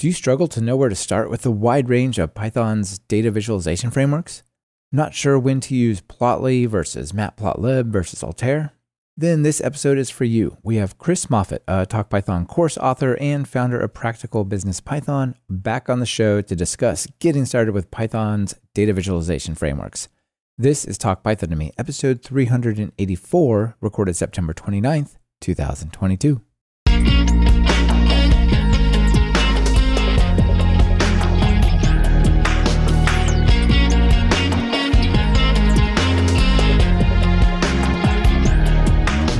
Do you struggle to know where to start with the wide range of Python's data visualization frameworks? Not sure when to use Plotly versus Matplotlib versus Altair? Then this episode is for you. We have Chris Moffitt, a Talk Python course author and founder of Practical Business Python, back on the show to discuss getting started with Python's data visualization frameworks. This is Talk Python to Me, episode 384, recorded September 29th, 2022.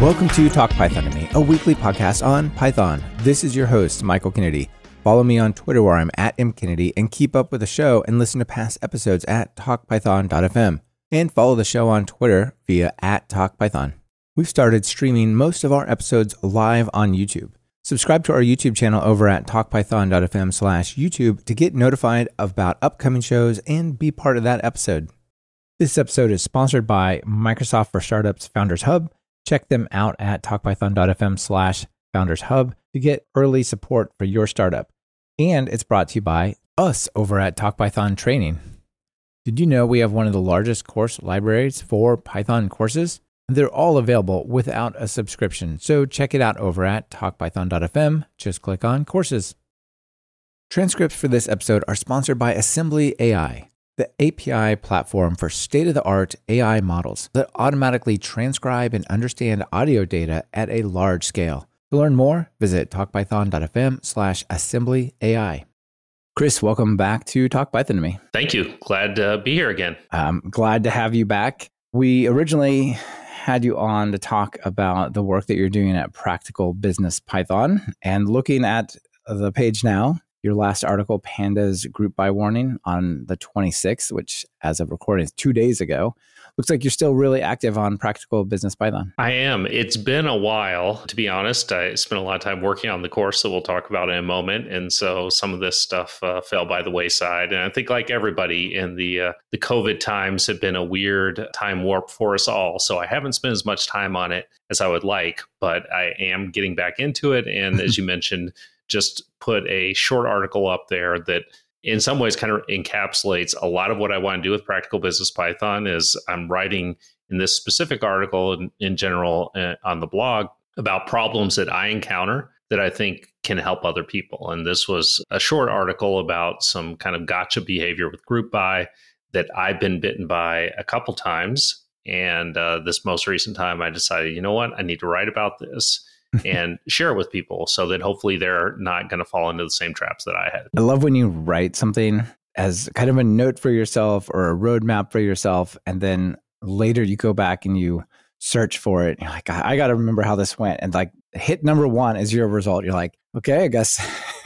Welcome to Talk Python to Me, a weekly podcast on Python. This is your host, Michael Kennedy. Follow me on Twitter where I'm at mkennedy and keep up with the show and listen to past episodes at talkpython.fm. And follow the show on Twitter via at talkpython. We've started streaming most of our episodes live on YouTube. Subscribe to our YouTube channel over at talkpython.fm slash YouTube to get notified about upcoming shows and be part of that episode. This episode is sponsored by Microsoft for Startups Founders Hub Check them out at talkpython.fm slash founders hub to get early support for your startup. And it's brought to you by us over at TalkPython Training. Did you know we have one of the largest course libraries for Python courses? They're all available without a subscription. So check it out over at talkpython.fm. Just click on courses. Transcripts for this episode are sponsored by Assembly AI the API platform for state of the art AI models that automatically transcribe and understand audio data at a large scale. To learn more, visit talkpython.fm slash assembly AI. Chris, welcome back to Talk Python to me. Thank you. Glad to be here again. I'm glad to have you back. We originally had you on to talk about the work that you're doing at Practical Business Python. And looking at the page now, your last article, Pandas Group By Warning, on the 26th, which as of recording is two days ago. Looks like you're still really active on Practical Business Python. I am. It's been a while, to be honest. I spent a lot of time working on the course that we'll talk about in a moment, and so some of this stuff uh, fell by the wayside. And I think, like everybody in the uh, the COVID times, have been a weird time warp for us all. So I haven't spent as much time on it as I would like, but I am getting back into it. And as you mentioned just put a short article up there that in some ways kind of encapsulates a lot of what I want to do with practical business Python is I'm writing in this specific article in, in general uh, on the blog about problems that I encounter that I think can help other people. And this was a short article about some kind of gotcha behavior with group by that I've been bitten by a couple times. And uh, this most recent time, I decided, you know what, I need to write about this and share it with people so that hopefully they're not going to fall into the same traps that I had. I love when you write something as kind of a note for yourself or a roadmap for yourself, and then later you go back and you search for it. You're like, I got to remember how this went. And like hit number one is your result. You're like, okay, I guess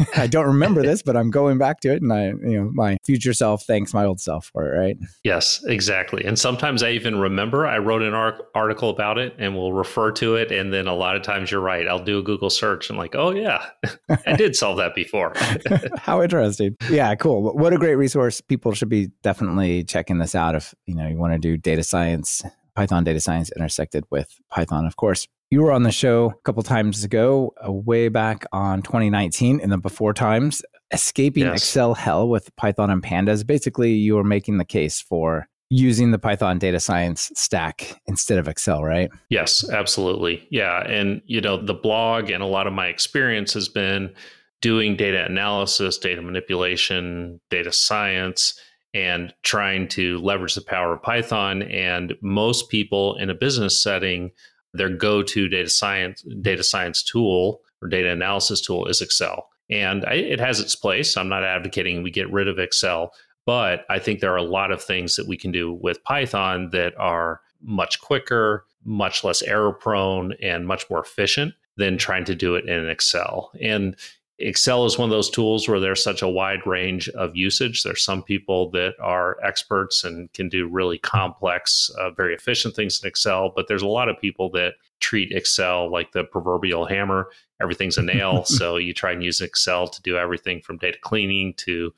I don't remember this, but I'm going back to it. And I, you know, my future self thanks my old self for it, right? Yes, exactly. And sometimes I even remember I wrote an article about it and we'll refer to it. And then a lot of times you're right. I'll do a Google search and like, oh, yeah, I did solve that before. how interesting. Yeah, cool. What a great resource. People should be definitely checking this out if, you know, you want to do data science Python data science intersected with Python, of course. You were on the show a couple times ago, uh, way back on 2019 in the before times, escaping yes. Excel hell with Python and Pandas. Basically, you were making the case for using the Python data science stack instead of Excel, right? Yes, absolutely. Yeah. And, you know, the blog and a lot of my experience has been doing data analysis, data manipulation, data science and trying to leverage the power of Python. And most people in a business setting, their go-to data science data science tool or data analysis tool is Excel. And I, it has its place. I'm not advocating we get rid of Excel, but I think there are a lot of things that we can do with Python that are much quicker, much less error prone, and much more efficient than trying to do it in Excel. And Excel is one of those tools where there's such a wide range of usage. There's some people that are experts and can do really complex, uh, very efficient things in Excel, but there's a lot of people that treat Excel like the proverbial hammer. Everything's a nail. so you try and use Excel to do everything from data cleaning to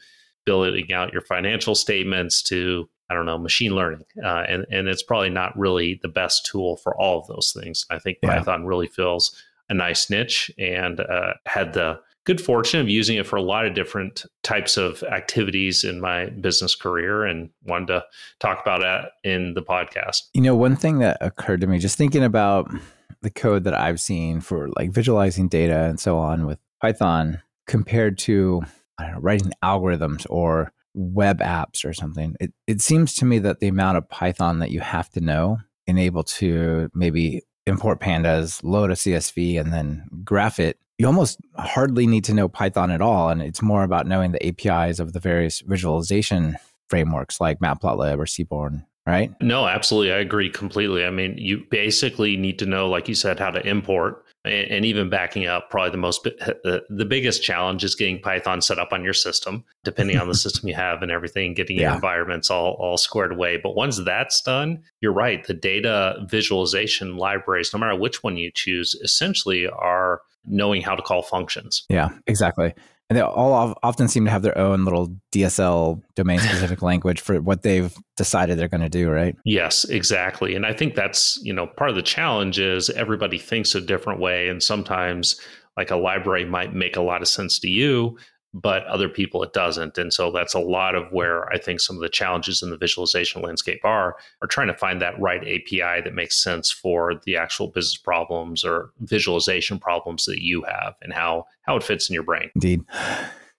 building out your financial statements to I don't know, machine learning. Uh, and, and it's probably not really the best tool for all of those things. I think yeah. Python really fills a nice niche and uh, had the good fortune of using it for a lot of different types of activities in my business career and wanted to talk about that in the podcast. You know, one thing that occurred to me just thinking about the code that I've seen for like visualizing data and so on with Python compared to know, writing algorithms or web apps or something. It, it seems to me that the amount of Python that you have to know and able to maybe import pandas, load a CSV, and then graph it, you almost hardly need to know Python at all. And it's more about knowing the APIs of the various visualization frameworks like Matplotlib or Seaborn right? No, absolutely. I agree completely. I mean, you basically need to know, like you said, how to import and, and even backing up. Probably the most, uh, the biggest challenge is getting Python set up on your system, depending on the system you have and everything, getting yeah. your environments all, all squared away. But once that's done, you're right. The data visualization libraries, no matter which one you choose, essentially are knowing how to call functions. Yeah, exactly and they all often seem to have their own little DSL domain specific language for what they've decided they're going to do, right? Yes, exactly. And I think that's, you know, part of the challenge is everybody thinks a different way and sometimes like a library might make a lot of sense to you, but other people it doesn't. And so that's a lot of where I think some of the challenges in the visualization landscape are are trying to find that right API that makes sense for the actual business problems or visualization problems that you have and how how it fits in your brain. Indeed.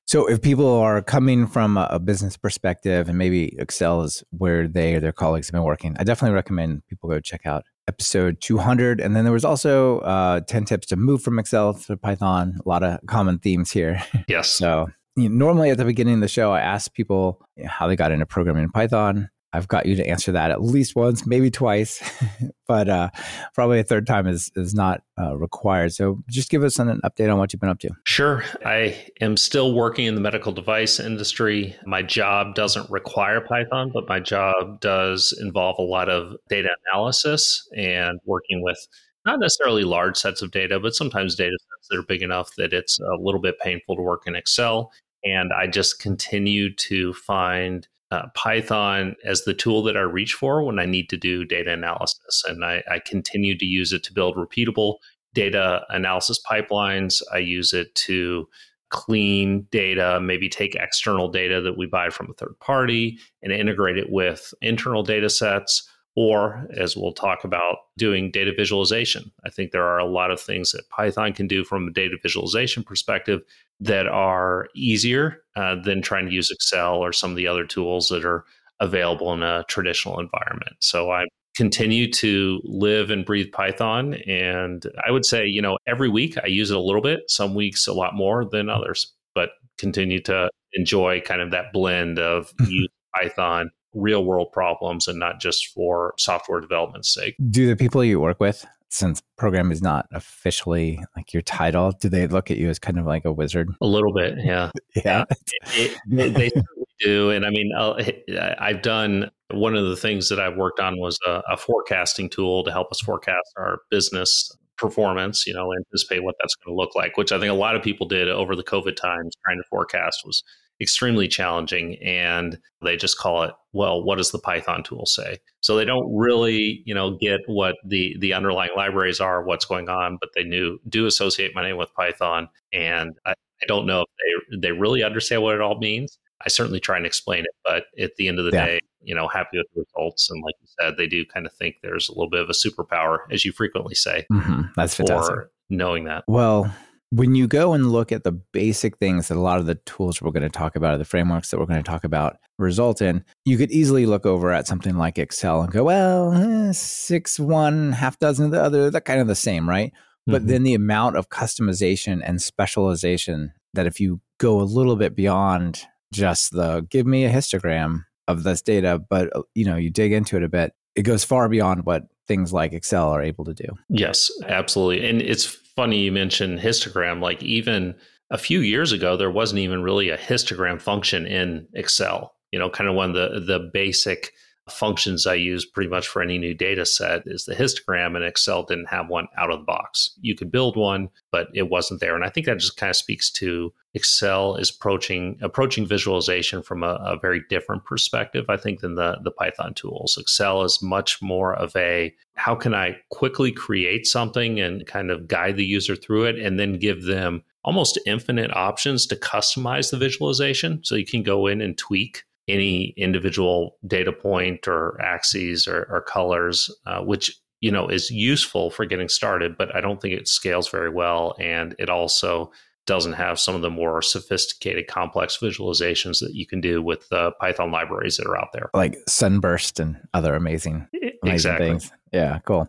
So, if people are coming from a business perspective and maybe Excel is where they or their colleagues have been working, I definitely recommend people go check out episode 200. And then there was also uh, 10 tips to move from Excel to Python. A lot of common themes here. Yes. so, you know, normally at the beginning of the show, I ask people how they got into programming in Python. I've got you to answer that at least once, maybe twice, but uh, probably a third time is is not uh, required. So just give us an, an, update on what you've been up to. Sure. I am still working in the medical device industry. My job doesn't require Python, but my job does involve a lot of data analysis and working with not necessarily large sets of data, but sometimes data sets that are big enough that it's a little bit painful to work in Excel. And I just continue to find uh, Python as the tool that I reach for when I need to do data analysis. And I, I, continue to use it to build repeatable data analysis pipelines. I use it to clean data, maybe take external data that we buy from a third party and integrate it with internal data sets. Or, as we'll talk about, doing data visualization. I think there are a lot of things that Python can do from a data visualization perspective that are easier uh, than trying to use Excel or some of the other tools that are available in a traditional environment. So I continue to live and breathe Python. And I would say, you know, every week I use it a little bit, some weeks a lot more than others, but continue to enjoy kind of that blend of use Python real world problems and not just for software development's sake. Do the people you work with since program is not officially like your title, do they look at you as kind of like a wizard? A little bit, yeah. yeah. It, it, they do. And I mean, i have done one of the things that I've worked on was a, a forecasting tool to help us forecast our business performance, you know, anticipate what that's going to look like, which I think a lot of people did over the COVID times trying to forecast was extremely challenging and they just call it well what does the python tool say so they don't really you know get what the the underlying libraries are what's going on but they knew do associate my name with python and i, I don't know if they they really understand what it all means i certainly try and explain it but at the end of the yeah. day you know happy with the results and like you said they do kind of think there's a little bit of a superpower as you frequently say mm-hmm. that's fantastic knowing that well when you go and look at the basic things that a lot of the tools we're going to talk about, or the frameworks that we're going to talk about result in, you could easily look over at something like Excel and go, well, eh, six, one, half dozen of the other, that kind of the same, right? Mm-hmm. But then the amount of customization and specialization that if you go a little bit beyond just the give me a histogram of this data, but uh, you know, you dig into it a bit, it goes far beyond what things like Excel are able to do. Yes, absolutely. And it's funny you mentioned histogram. Like even a few years ago, there wasn't even really a histogram function in Excel. You know, kind of one of the the basic functions I use pretty much for any new data set is the histogram, and Excel didn't have one out of the box. You could build one, but it wasn't there. And I think that just kind of speaks to Excel is approaching approaching visualization from a, a very different perspective, I think, than the the Python tools. Excel is much more of a how can I quickly create something and kind of guide the user through it, and then give them almost infinite options to customize the visualization. So you can go in and tweak any individual data point or axes or, or colors, uh, which you know is useful for getting started. But I don't think it scales very well, and it also doesn't have some of the more sophisticated, complex visualizations that you can do with the Python libraries that are out there, like Sunburst and other amazing, amazing exactly. things. Yeah, cool.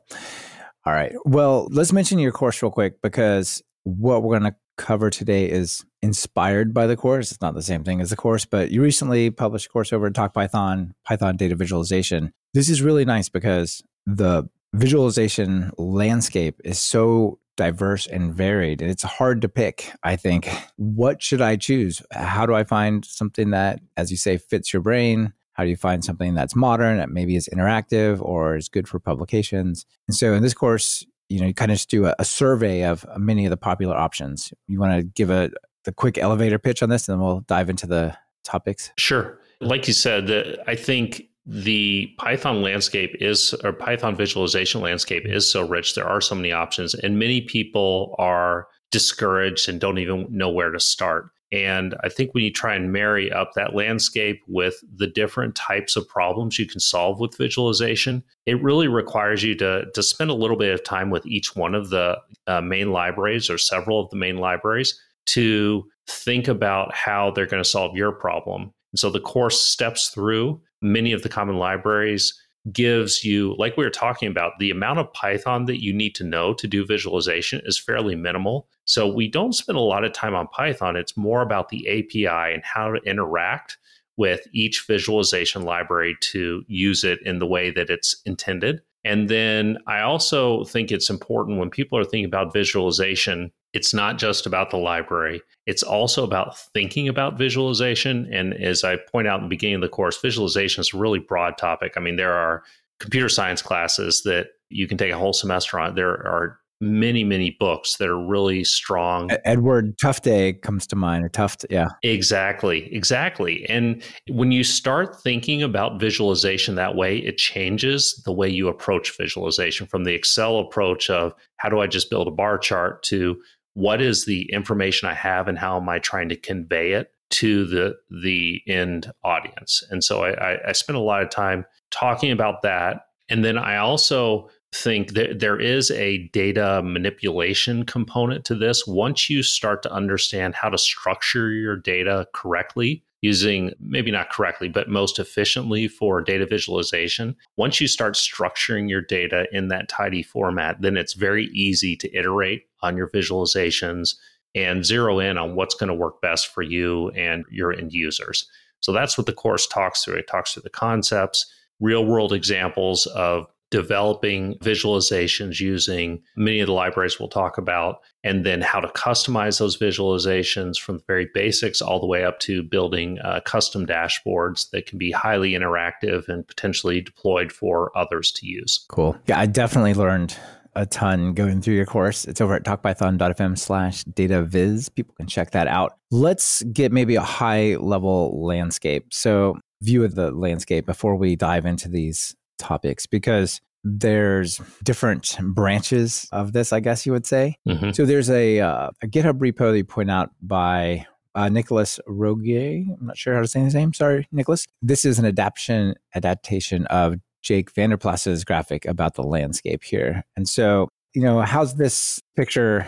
All right. Well, let's mention your course real quick because what we're going to cover today is inspired by the course. It's not the same thing as the course, but you recently published a course over at Talk Python, Python data visualization. This is really nice because the visualization landscape is so diverse and varied and it's hard to pick i think what should i choose how do i find something that as you say fits your brain how do you find something that's modern that maybe is interactive or is good for publications and so in this course you know, you kind of just do a, a survey of uh, many of the popular options. You want to give a the quick elevator pitch on this, and then we'll dive into the topics. Sure. Like you said, the, I think the Python landscape is, or Python visualization landscape is so rich. There are so many options, and many people are discouraged and don't even know where to start. And I think when you try and marry up that landscape with the different types of problems you can solve with visualization, it really requires you to, to spend a little bit of time with each one of the uh, main libraries or several of the main libraries to think about how they're going to solve your problem. And so the course steps through many of the common libraries gives you, like we were talking about, the amount of Python that you need to know to do visualization is fairly minimal. So we don't spend a lot of time on Python. It's more about the API and how to interact with each visualization library to use it in the way that it's intended. And then I also think it's important when people are thinking about visualization, it's not just about the library, it's also about thinking about visualization. And as I point out in the beginning of the course, visualization is a really broad topic. I mean, there are computer science classes that you can take a whole semester on. There are many many books that are really strong edward tufte comes to mind or tuft yeah exactly exactly and when you start thinking about visualization that way it changes the way you approach visualization from the excel approach of how do i just build a bar chart to what is the information i have and how am i trying to convey it to the the end audience and so i i spend a lot of time talking about that and then i also think that there is a data manipulation component to this. Once you start to understand how to structure your data correctly, using maybe not correctly, but most efficiently for data visualization, once you start structuring your data in that tidy format, then it's very easy to iterate on your visualizations and zero in on what's going to work best for you and your end users. So that's what the course talks through. It talks through the concepts, real world examples of developing visualizations using many of the libraries we'll talk about, and then how to customize those visualizations from the very basics all the way up to building uh, custom dashboards that can be highly interactive and potentially deployed for others to use. Cool. Yeah, I definitely learned a ton going through your course. It's over at talkpython.fm slash data viz. People can check that out. Let's get maybe a high level landscape. So, view of the landscape before we dive into these topics because there's different branches of this, I guess you would say. Mm-hmm. So there's a, uh, a GitHub repo that you point out by uh, Nicolas Rougier. I'm not sure how to say his name. Sorry, Nicholas. This is an adaptation adaptation of Jake van der Plas's graphic about the landscape here. And so, you know, how's this picture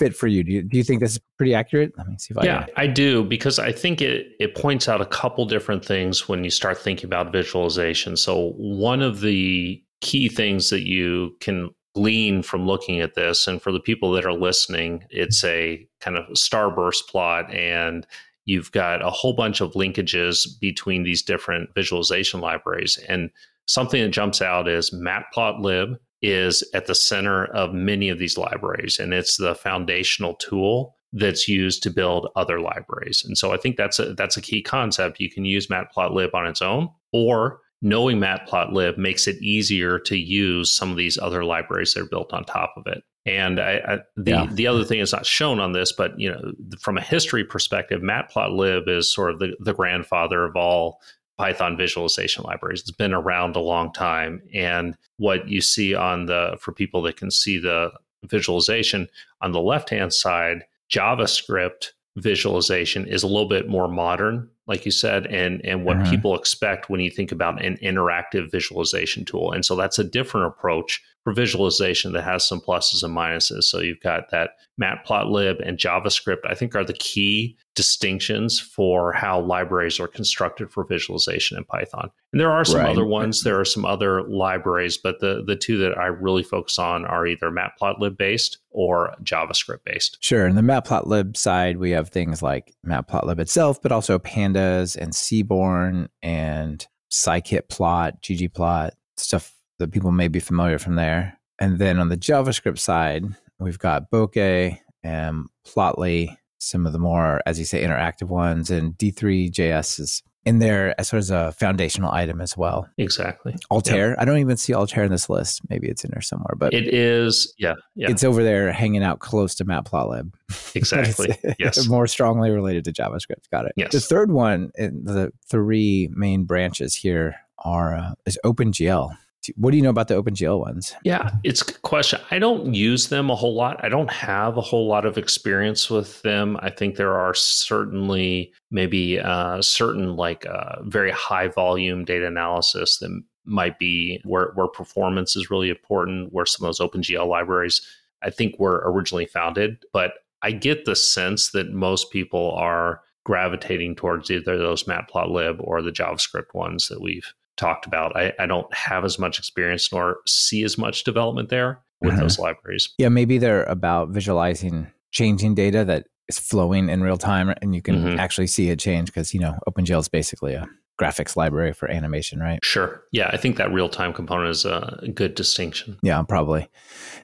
fit for you? Do you, do you think this is pretty accurate? Let me see if I Yeah, I do because I think it it points out a couple different things when you start thinking about visualization. So one of the key things that you can glean from looking at this and for the people that are listening, it's a kind of starburst plot and you've got a whole bunch of linkages between these different visualization libraries and something that jumps out is matplotlib is at the center of many of these libraries, and it's the foundational tool that's used to build other libraries. And so I think that's a that's a key concept. You can use matplotlib on its own, or knowing matplotlib makes it easier to use some of these other libraries that are built on top of it. And I, I, the yeah. the other thing is not shown on this, but you know, from a history perspective, matplotlib is sort of the, the grandfather of all Python visualization libraries. It's been around a long time. And what you see on the, for people that can see the visualization on the left hand side, JavaScript visualization is a little bit more modern like you said and and what mm-hmm. people expect when you think about an interactive visualization tool and so that's a different approach for visualization that has some pluses and minuses. So you've got that matplotlib and JavaScript, I think are the key distinctions for how libraries are constructed for visualization in Python. And there are some right. other ones, there are some other libraries, but the, the two that I really focus on are either matplotlib based or JavaScript based. Sure. And the matplotlib side, we have things like matplotlib itself, but also pandas and Seaborn and scikit-plot, ggplot, stuff that people may be familiar from there. And then on the JavaScript side, we've got Bokeh and Plotly, some of the more, as you say, interactive ones, and D3JS is in there as sort of a foundational item as well. Exactly. Altair. Yep. I don't even see Altair in this list. Maybe it's in there somewhere, but it is. Yeah. yeah. It's over there hanging out close to Matplotlib. Exactly. yes. More strongly related to JavaScript. Got it. Yes. The third one in the three main branches here are uh, is OpenGL. What do you know about the OpenGL ones? Yeah, it's a question. I don't use them a whole lot. I don't have a whole lot of experience with them. I think there are certainly maybe uh, certain like uh, very high volume data analysis that might be where, where performance is really important, where some of those OpenGL libraries I think were originally founded. But I get the sense that most people are gravitating towards either those matplotlib or the JavaScript ones that we've talked about. I, I don't have as much experience nor see as much development there with mm-hmm. those libraries. Yeah, maybe they're about visualizing changing data that is flowing in real time and you can mm-hmm. actually see it change because, you know, OpenGL is basically a graphics library for animation, right? Sure. Yeah, I think that real time component is a good distinction. Yeah, probably.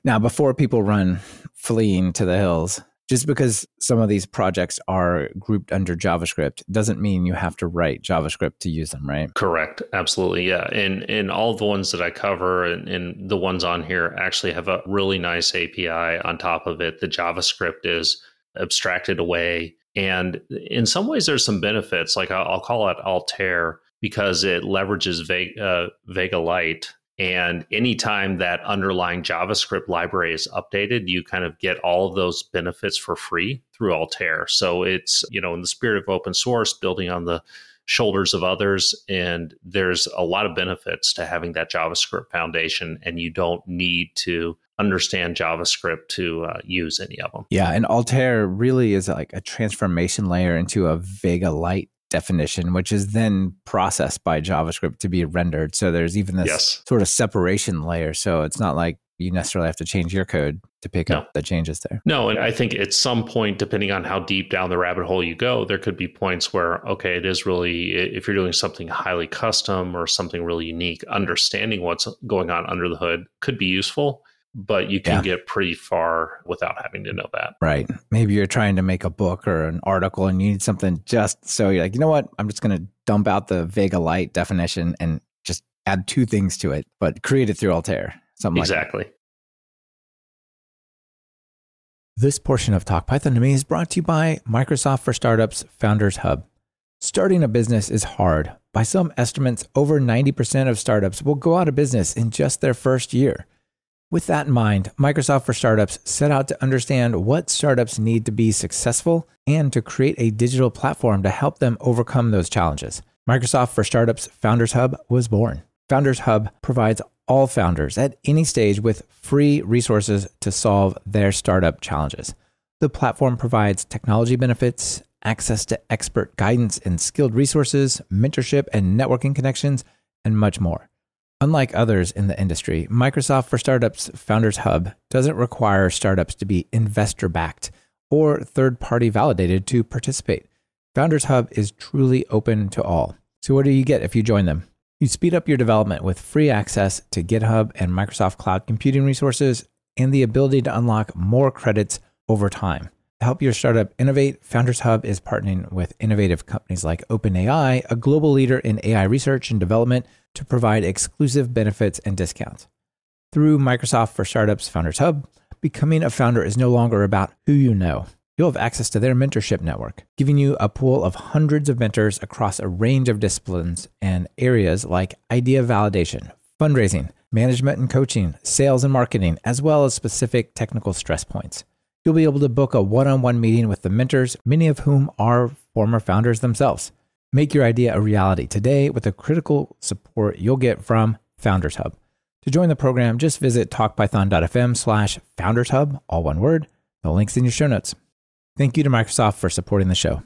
Now, before people run fleeing to the hills, just because some of these projects are grouped under JavaScript doesn't mean you have to write JavaScript to use them, right? Correct. Absolutely. Yeah. And and all the ones that I cover and, and the ones on here actually have a really nice API on top of it. The JavaScript is abstracted away. And in some ways, there's some benefits. Like I'll, I'll call it Altair because it leverages Vega, uh, Vega Lite and anytime that underlying JavaScript library is updated, you kind of get all of those benefits for free through Altair. So it's, you know, in the spirit of open source, building on the shoulders of others. And there's a lot of benefits to having that JavaScript foundation, and you don't need to understand JavaScript to uh, use any of them. Yeah. And Altair really is like a transformation layer into a Vega Lite definition, which is then processed by JavaScript to be rendered. So there's even this yes. sort of separation layer. So it's not like you necessarily have to change your code to pick no. up the changes there. No, and I think at some point, depending on how deep down the rabbit hole you go, there could be points where, okay, it is really, if you're doing something highly custom or something really unique, understanding what's going on under the hood could be useful but you can yeah. get pretty far without having to know that. Right. Maybe you're trying to make a book or an article and you need something just so you're like, you know what? I'm just going to dump out the Vega Lite definition and just add two things to it, but create it through Altair. Something exactly. Like this portion of Talk Python to me is brought to you by Microsoft for Startups Founders Hub. Starting a business is hard. By some estimates, over 90% of startups will go out of business in just their first year. With that in mind, Microsoft for Startups set out to understand what startups need to be successful and to create a digital platform to help them overcome those challenges. Microsoft for Startups Founders Hub was born. Founders Hub provides all founders at any stage with free resources to solve their startup challenges. The platform provides technology benefits, access to expert guidance and skilled resources, mentorship and networking connections, and much more. Unlike others in the industry, Microsoft for Startups Founders Hub doesn't require startups to be investor backed or third party validated to participate. Founders Hub is truly open to all. So, what do you get if you join them? You speed up your development with free access to GitHub and Microsoft Cloud computing resources and the ability to unlock more credits over time. To help your startup innovate, Founders Hub is partnering with innovative companies like OpenAI, a global leader in AI research and development to provide exclusive benefits and discounts. Through Microsoft for Startups Founders Hub, becoming a founder is no longer about who you know. You'll have access to their mentorship network, giving you a pool of hundreds of mentors across a range of disciplines and areas like idea validation, fundraising, management and coaching, sales and marketing, as well as specific technical stress points. You'll be able to book a one on one meeting with the mentors, many of whom are former founders themselves. Make your idea a reality today with the critical support you'll get from Founders Hub. To join the program, just visit talkpython.fm slash founders hub, all one word. The link's in your show notes. Thank you to Microsoft for supporting the show.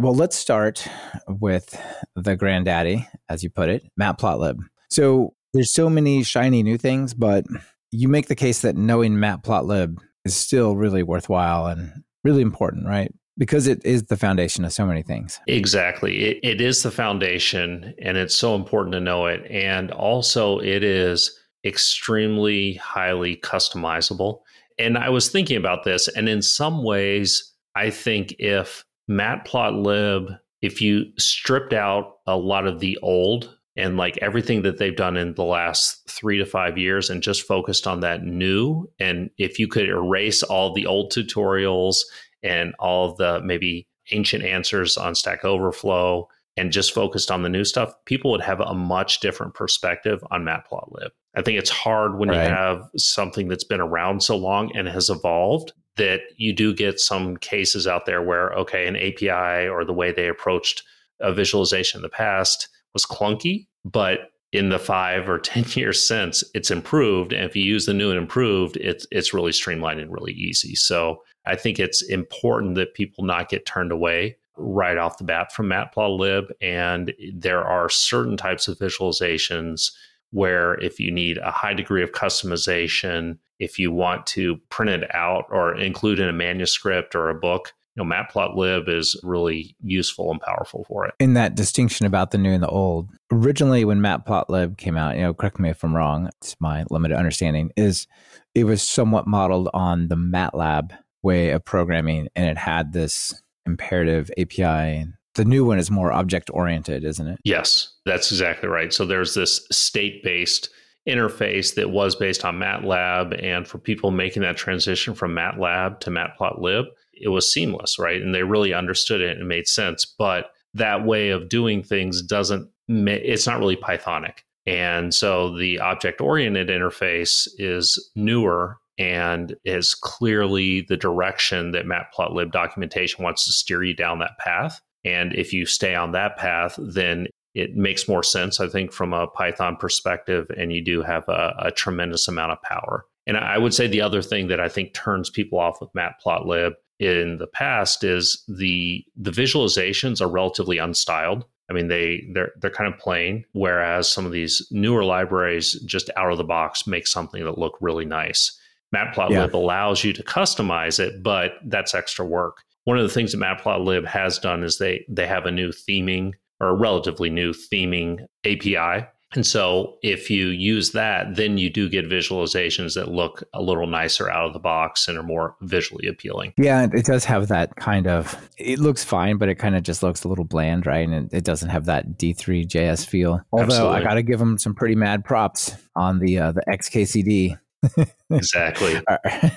Well, let's start with the granddaddy, as you put it, Matplotlib. So there's so many shiny new things, but you make the case that knowing Matplotlib is still really worthwhile and really important, right? Because it is the foundation of so many things. Exactly. It, it is the foundation, and it's so important to know it. And also, it is extremely highly customizable. And I was thinking about this, and in some ways, I think if Matplotlib, if you stripped out a lot of the old and like everything that they've done in the last three to five years and just focused on that new, and if you could erase all the old tutorials and all the maybe ancient answers on Stack Overflow and just focused on the new stuff, people would have a much different perspective on Matplotlib. I think it's hard when right. you have something that's been around so long and has evolved that you do get some cases out there where, okay, an API or the way they approached a visualization in the past was clunky, but in the five or 10 years since, it's improved. And if you use the new and improved, it's, it's really streamlined and really easy. So I think it's important that people not get turned away right off the bat from Matplotlib. And there are certain types of visualizations where if you need a high degree of customization, if you want to print it out or include in a manuscript or a book, you know, Matplotlib is really useful and powerful for it. In that distinction about the new and the old, originally when Matplotlib came out, you know, correct me if I'm wrong, it's my limited understanding, is it was somewhat modeled on the MATLAB way of programming and it had this imperative API the new one is more object oriented, isn't it? Yes, that's exactly right. So there's this state based interface that was based on MATLAB. And for people making that transition from MATLAB to Matplotlib, it was seamless, right? And they really understood it and made sense. But that way of doing things doesn't, it's not really Pythonic. And so the object oriented interface is newer and is clearly the direction that Matplotlib documentation wants to steer you down that path. And if you stay on that path, then it makes more sense, I think, from a Python perspective, and you do have a, a tremendous amount of power. And I would say the other thing that I think turns people off with Matplotlib in the past is the the visualizations are relatively unstyled. I mean, they they're they're kind of plain, whereas some of these newer libraries just out of the box make something that look really nice. Matplotlib yeah. allows you to customize it, but that's extra work one of the things that Matplotlib has done is they they have a new theming or a relatively new theming API. And so if you use that, then you do get visualizations that look a little nicer out of the box and are more visually appealing. Yeah, it does have that kind of it looks fine, but it kind of just looks a little bland, right? And it, doesn't have that D3 JS feel. Although Absolutely. I got to give them some pretty mad props on the uh, the XKCD. exactly.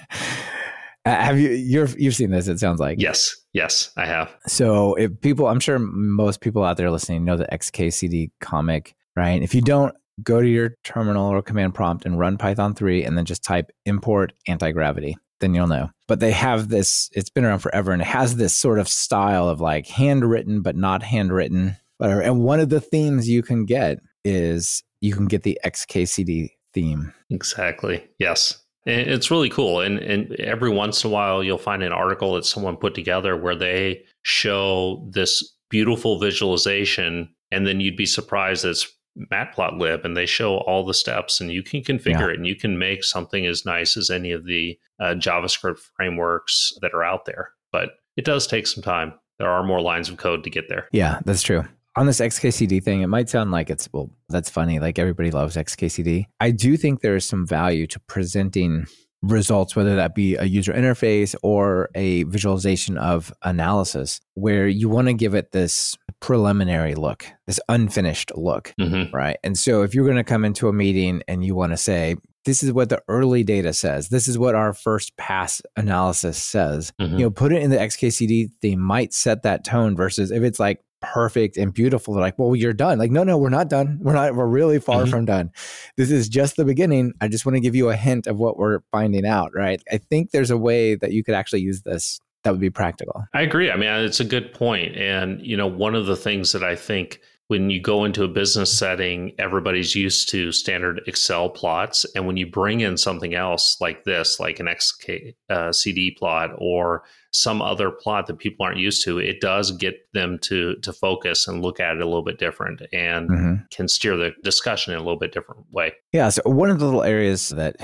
Have you you you've seen this? It sounds like yes, yes, I have. So if people, I'm sure most people out there listening know the XKCD comic, right? If you don't, go to your terminal or command prompt and run Python 3, and then just type import anti gravity. Then you'll know. But they have this. It's been around forever, and it has this sort of style of like handwritten but not handwritten. Whatever. And one of the themes you can get is you can get the XKCD theme. Exactly. Yes. It's really cool. And, and every once in a while, you'll find an article that someone put together where they show this beautiful visualization. And then you'd be surprised that it's matplotlib and they show all the steps and you can configure yeah. it and you can make something as nice as any of the uh, javascript frameworks that are out there but it does take some time there are more lines of code to get there yeah that's true on this XKCD thing, it might sound like it's, well, that's funny. Like everybody loves XKCD. I do think there is some value to presenting results, whether that be a user interface or a visualization of analysis, where you want to give it this preliminary look, this unfinished look, mm-hmm. right? And so if you're going to come into a meeting and you want to say, this is what the early data says. This is what our first pass analysis says. Mm-hmm. You know, put it in the XKCD. They might set that tone versus if it's like perfect and beautiful. They're like, well, you're done. Like, no, no, we're not done. We're not, we're really far mm-hmm. from done. This is just the beginning. I just want to give you a hint of what we're finding out, right? I think there's a way that you could actually use this that would be practical. I agree. I mean, it's a good point. And, you know, one of the things that I think when you go into a business setting, everybody's used to standard Excel plots. And when you bring in something else like this, like an XK, uh, CD plot or some other plot that people aren't used to, it does get them to to focus and look at it a little bit different and mm-hmm. can steer the discussion in a little bit different way. Yeah. So one of the little areas that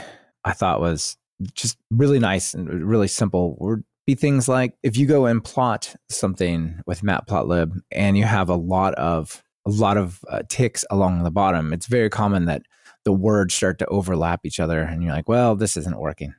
I thought was just really nice and really simple would be things like if you go and plot something with matplotlib and you have a lot of a lot of uh, ticks along the bottom, it's very common that the words start to overlap each other, and you're like, "Well, this isn't working."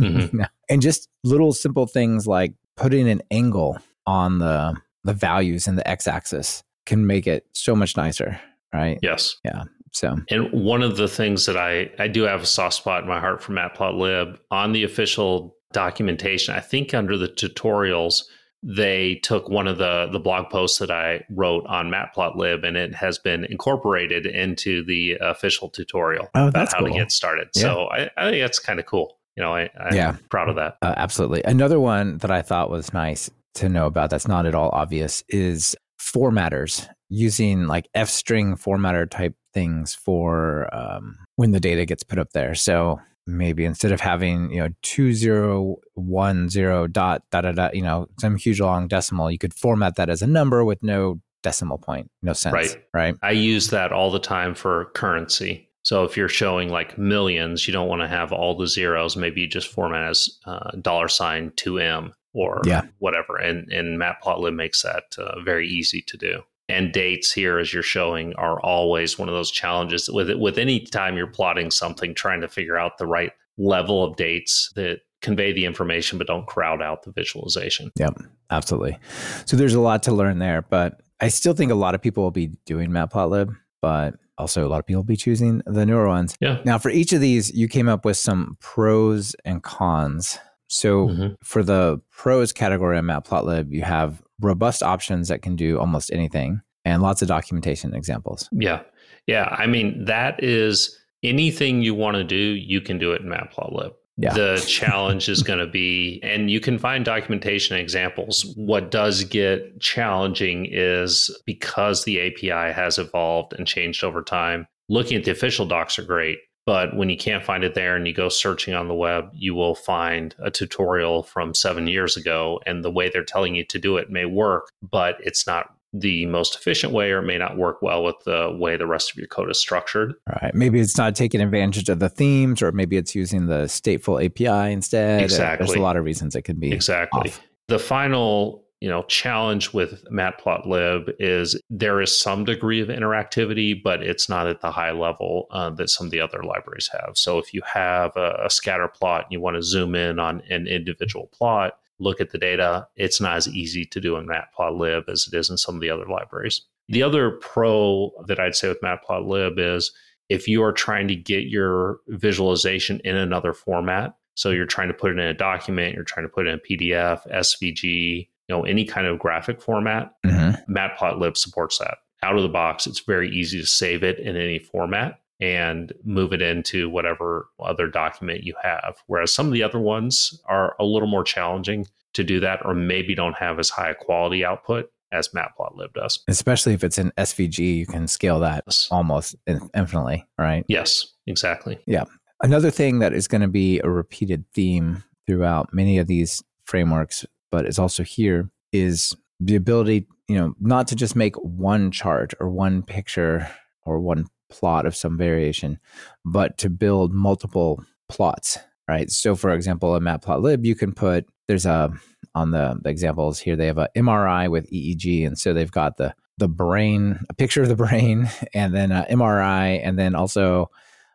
Mm-hmm. and just little simple things like putting an angle on the the values in the x-axis can make it so much nicer, right? Yes. Yeah. So, and one of the things that I I do have a soft spot in my heart for Matplotlib on the official documentation. I think under the tutorials they took one of the the blog posts that I wrote on Matplotlib, and it has been incorporated into the official tutorial oh, about how cool. to get started. Yeah. So I, I, think that's kind of cool. You know, I, I'm yeah. proud of that. Uh, absolutely. Another one that I thought was nice to know about that's not at all obvious is formatters using like F string formatter type things for um, when the data gets put up there. So maybe instead of having you know two zero one zero dot da da da you know some huge long decimal you could format that as a number with no decimal point no sense right. right? I use that all the time for currency. So if you're showing like millions you don't want to have all the zeros. Maybe you just format as uh, dollar sign 2m or yeah. whatever and and matplotlib makes that uh, very easy to do and dates here as you're showing are always one of those challenges with it with any time you're plotting something trying to figure out the right level of dates that convey the information but don't crowd out the visualization. Yep absolutely. So there's a lot to learn there but i still think a lot of people will be doing matplotlib but also a lot of people will be choosing the newer ones. Yeah. Now for each of these you came up with some pros and cons. So mm-hmm. for the pros category on Matplotlib, you have robust options that can do almost anything and lots of documentation examples. Yeah. Yeah. I mean, that is anything you want to do, you can do it in Matplotlib. Yeah. The challenge is going to be, and you can find documentation examples. What does get challenging is because the API has evolved and changed over time. Looking at the official docs are great, but when you can't find it there and you go searching on the web, you will find a tutorial from seven years ago. And the way they're telling you to do it may work, but it's not the most efficient way or it may not work well with the way the rest of your code is structured. All right. Maybe it's not taking advantage of the themes or maybe it's using the stateful API instead. Exactly. There's a lot of reasons it can be. Exactly. Off. The final you know challenge with matplotlib is there is some degree of interactivity but it's not at the high level uh, that some of the other libraries have. So if you have a, a scatter plot and you want to zoom in on an individual plot look at the data it's not as easy to do in matplotlib as it is in some of the other libraries. The other pro that i'd say with matplotlib is if you are trying to get your visualization in another format so you're trying to put it in a document you're trying to put it in a pdf svg you know any kind of graphic format mm-hmm. matplotlib supports that. Out of the box it's very easy to save it in any format and move it into whatever other document you have. Whereas some of the other ones are a little more challenging to do that or maybe don't have as high a quality output as matplotlib does. Especially if it's an svg you can scale that yes. almost infinitely right? Yes exactly. Yeah. Another thing that is going to be a repeated theme throughout many of these frameworks but is also here is the ability, you know, not to just make one chart or one picture or one plot of some variation, but to build multiple plots, right? So, for example, in Matplotlib, you can put there's a on the, examples here they have a MRI with EEG, and so they've got the the brain, a picture of the brain, and then a MRI, and then also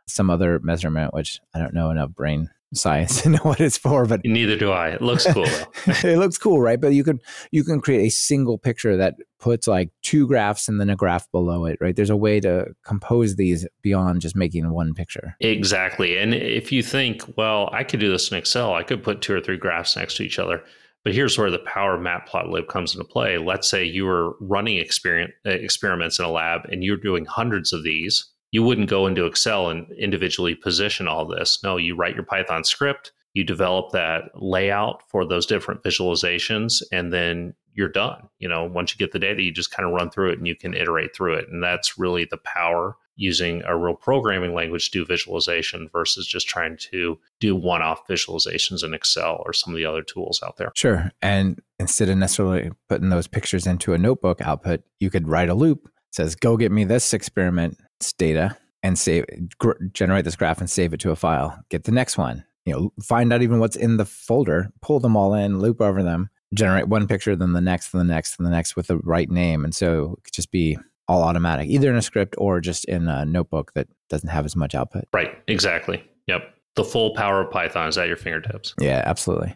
some other measurement, which I don't know enough brain science and know what it's for but neither do i. It looks cool it looks cool right? But you can you can create a single picture that puts like two graphs and then a graph below it right? There's a way to compose these beyond just making one picture. Exactly. And if you think well i could do this in excel i could put two or three graphs next to each other But here's where the power of Matplotlib comes into play. Let's say you were running uh, experiments in a lab and you're doing hundreds of these. You wouldn't go into Excel and individually position all this. No, you write your Python script, you develop that layout for those different visualizations, and then you're done. You know, once you get the data, you just kind of run through it and you can iterate through it. And that's really the power using a real programming language to do visualization versus just trying to do one off visualizations in Excel or some of the other tools out there. Sure. And instead of necessarily putting those pictures into a notebook output, you could write a loop says, go get me this experiment's data and save, gr- generate this graph and save it to a file. Get the next one. You know, find out even what's in the folder, pull them all in, loop over them, generate one picture, then the next, then the next, then the next with the right name. And so it could just be all automatic, either in a script or just in a notebook that doesn't have as much output. Right. Exactly. Yep. The full power of Python is at your fingertips. Yeah, absolutely.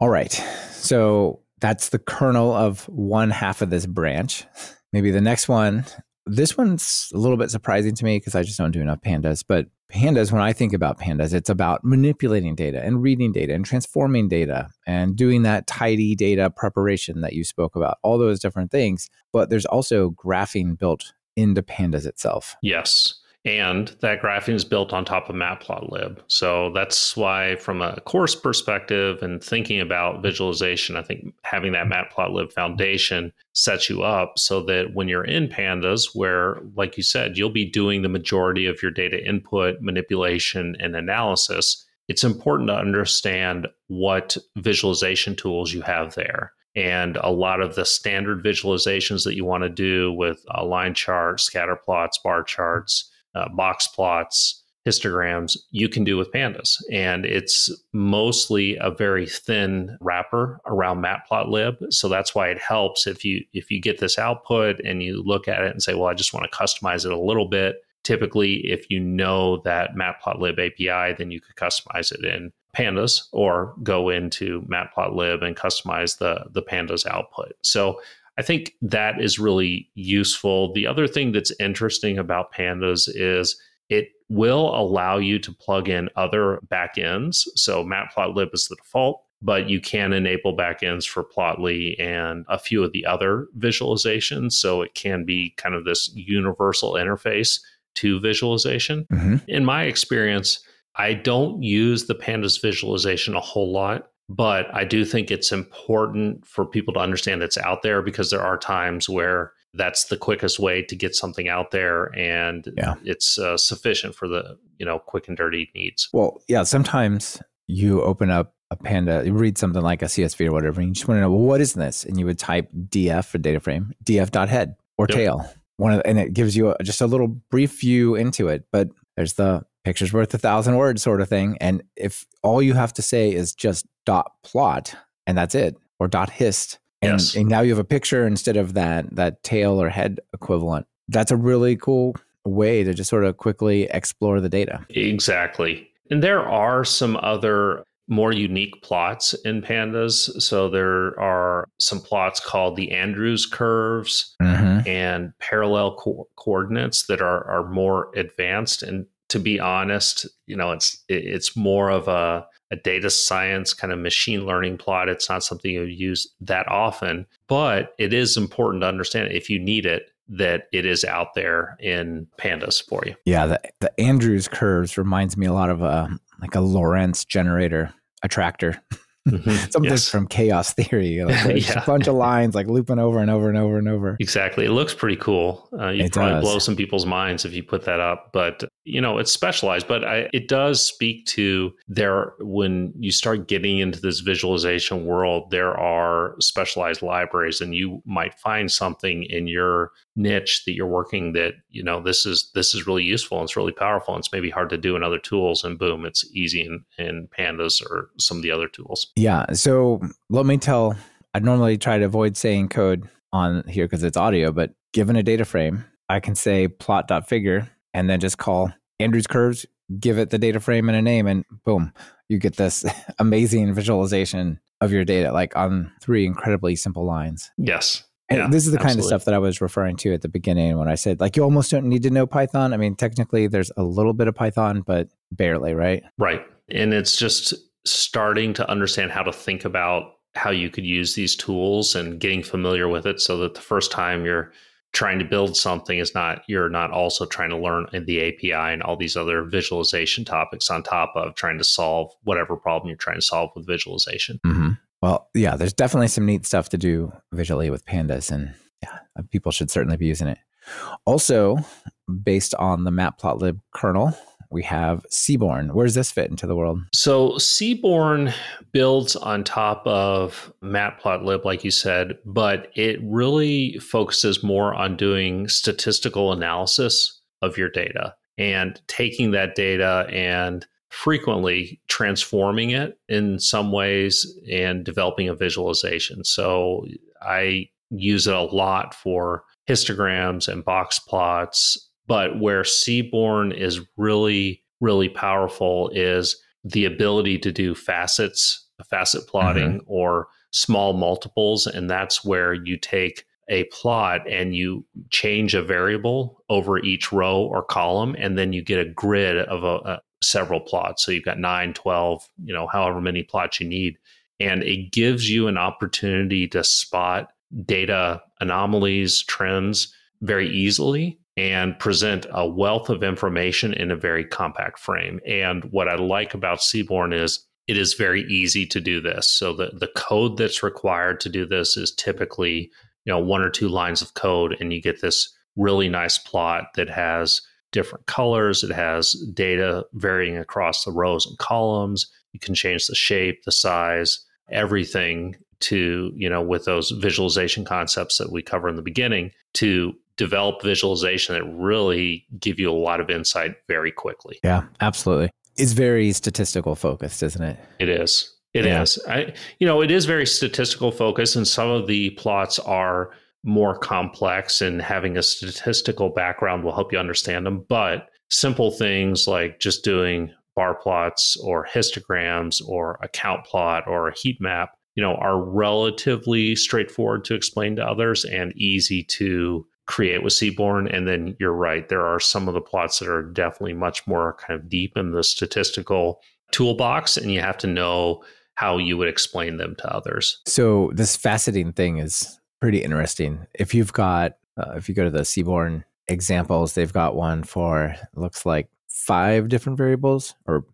All right. So that's the kernel of one half of this branch. Maybe the next one. This one's a little bit surprising to me because I just don't do enough pandas, but pandas, when I think about pandas, it's about manipulating data and reading data and transforming data and doing that tidy data preparation that you spoke about, all those different things. But there's also graphing built into pandas itself. Yes. And that graphing is built on top of Matplotlib. So that's why, from a course perspective and thinking about visualization, I think having that Matplotlib foundation sets you up so that when you're in Pandas, where, like you said, you'll be doing the majority of your data input, manipulation, and analysis, it's important to understand what visualization tools you have there and a lot of the standard visualizations that you want to do with a line chart, scatter plots, bar charts, uh, box plots, histograms you can do with pandas. And it's mostly a very thin wrapper around matplotlib. So that's why it helps if you if you get this output and you look at it and say, well, I just want to customize it a little bit. Typically, if you know that matplotlib API, then you could customize it in pandas or go into matplotlib and customize the the pandas output. So I think that is really useful. The other thing that's interesting about pandas is it will allow you to plug in other backends. So matplotlib is the default, but you can enable backends for Plotly and a few of the other visualizations. So it can be kind of this universal interface to visualization. Mm-hmm. In my experience, I don't use the pandas visualization a whole lot but I do think it's important for people to understand it's out there because there are times where that's the quickest way to get something out there and yeah. it's uh, sufficient for the you know quick and dirty needs well yeah sometimes you open up a panda you read something like a csv or whatever and you just want to know well what is this and you would type df for data frame df.head or yep. tail one of the, and it gives you a, just a little brief view into it but there's the pictures worth a thousand words sort of thing and if all you have to say is just dot plot and that's it or dot hist and, yes. and now you have a picture instead of that that tail or head equivalent that's a really cool way to just sort of quickly explore the data exactly and there are some other more unique plots in pandas. So there are some plots called the Andrews curves mm-hmm. and parallel co- coordinates that are are more advanced. And to be honest, you know, it's it's more of a a data science kind of machine learning plot. It's not something you use that often, but it is important to understand if you need it that it is out there in pandas for you. Yeah, the, the Andrews curves reminds me a lot of a like a Lorenz generator attractor. Mm-hmm. Something yes. from chaos theory. Like yeah. a bunch of lines like looping over and over and over and over. Exactly. It looks pretty cool. Uh, you probably does. blow some people's minds if you put that up, but you know it's specialized. But I, it does speak to there when you start getting into this visualization world. There are specialized libraries, and you might find something in your niche that you're working that you know this is this is really useful and it's really powerful and it's maybe hard to do in other tools and boom it's easy in, in pandas or some of the other tools. Yeah. So let me tell i normally try to avoid saying code on here because it's audio but given a data frame i can say plot.figure and then just call andrews curves give it the data frame and a name and boom you get this amazing visualization of your data like on three incredibly simple lines. Yes yeah, this is the absolutely. kind of stuff that I was referring to at the beginning when I said, like, you almost don't need to know Python. I mean, technically, there's a little bit of Python, but barely, right? Right. And it's just starting to understand how to think about how you could use these tools and getting familiar with it so that the first time you're trying to build something is not you're not also trying to learn the API and all these other visualization topics on top of trying to solve whatever problem you're trying to solve with visualization. Mm-hmm. Well, yeah, there's definitely some neat stuff to do visually with pandas, and yeah, uh, people should certainly be using it. Also, based on the matplotlib kernel, we have Seaborn. Where does this fit into the world? So Seaborn builds on top of Matplotlib, like you said, but it really focuses more on doing statistical analysis of your data and taking that data and frequently transforming it in some ways and developing a visualization. So I use it a lot for histograms and box plots but where Seaborn is really, really powerful is the ability to do facets, facet plotting, mm-hmm. or small multiples. And that's where you take a plot and you change a variable over each row or column, and then you get a grid of a, a several plots. So you've got 9, 12, you know, however many plots you need. And it gives you an opportunity to spot data anomalies, trends very easily and present a wealth of information in a very compact frame. And what I like about Seaborn is it is very easy to do this. So the, the code that's required to do this is typically, you know, one or two lines of code, and you get this really nice plot that has different colors. It has data varying across the rows and columns. You can change the shape, the size, everything to, you know, with those visualization concepts that we cover in the beginning to develop visualization that really give you a lot of insight very quickly. Yeah, absolutely. It's very statistical focused, isn't it? It is. It yeah. is. I, you know, it is very statistical focused, and some of the plots are more complex, and having a statistical background will help you understand them. But simple things like just doing bar plots or histograms or a count plot or a heat map, you know, are relatively straightforward to explain to others and easy to create with Seaborn. And then you're right, there are some of the plots that are definitely much more kind of deep in the statistical toolbox, and you have to know how you would explain them to others. So this faceting thing is pretty interesting. If you've got, uh, if you go to the Seaborn examples, they've got one for looks like five different variables, or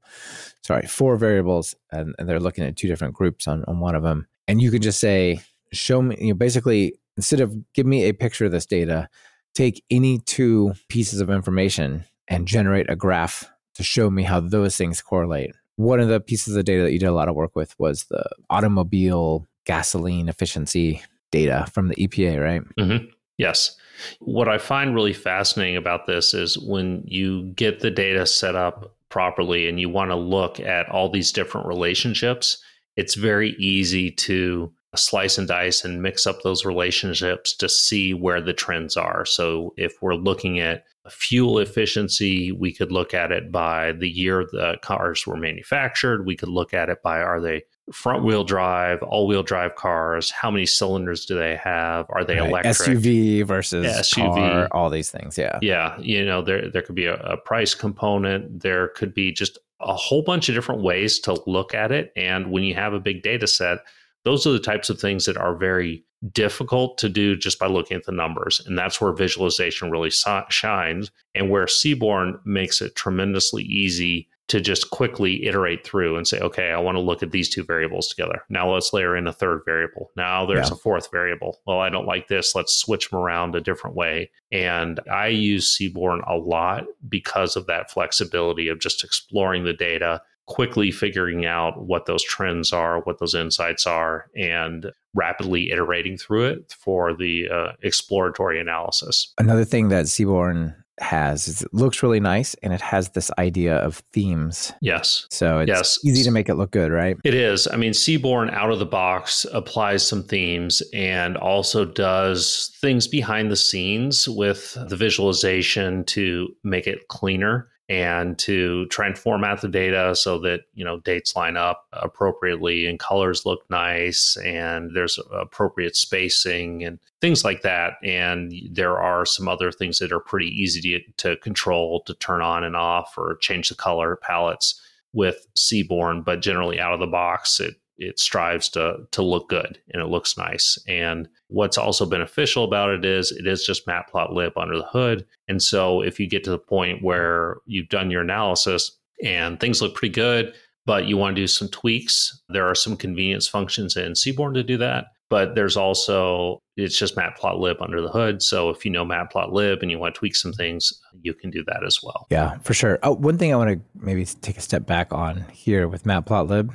sorry, four variables, and, and they're looking at two different groups on on one of them. And you can just say, show me, you know, basically instead of give me a picture of this data, take any two pieces of information and generate a graph to show me how those things correlate. One of the pieces of data that you did a lot of work with was the automobile gasoline efficiency data from the EPA, right? Mm-hmm. Yes. What I find really fascinating about this is when you get the data set up properly and you want to look at all these different relationships, it's very easy to slice and dice and mix up those relationships to see where the trends are. So if we're looking at fuel efficiency, we could look at it by the year the cars were manufactured. We could look at it by are they front wheel drive, all wheel drive cars? How many cylinders do they have? Are they right. electric? SUV versus SUV, car, all these things. Yeah. Yeah. You know, there, there could be a, a price component. There could be just a whole bunch of different ways to look at it. And when you have a big data set, those are the types of things that are very difficult to do just by looking at the numbers. And that's where visualization really shines and where Seaborn makes it tremendously easy to just quickly iterate through and say, okay, I want to look at these two variables together. Now let's layer in a third variable. Now there's yeah. a fourth variable. Well, I don't like this. Let's switch them around a different way. And I use Seaborn a lot because of that flexibility of just exploring the data quickly figuring out what those trends are, what those insights are, and rapidly iterating through it for the uh, exploratory analysis. Another thing that Seaborn has is it looks really nice and it has this idea of themes. Yes. So it's yes. easy to make it look good, right? It is. I mean, Seaborn out of the box applies some themes and also does things behind the scenes with the visualization to make it cleaner and to try and format the data so that you know dates line up appropriately and colors look nice and there's appropriate spacing and things like that. And there are some other things that are pretty easy to, to control to turn on and off or change the color palettes with Seaborn but generally out of the box it it strives to to look good and it looks nice. And what's also beneficial about it is it is just matplotlib under the hood. And so if you get to the point where you've done your analysis and things look pretty good, but you want to do some tweaks, there are some convenience functions in Seaborn to do that. But there's also it's just matplotlib under the hood. So if you know matplotlib and you want to tweak some things, you can do that as well. Yeah, for sure. Oh, one thing I want to maybe take a step back on here with matplotlib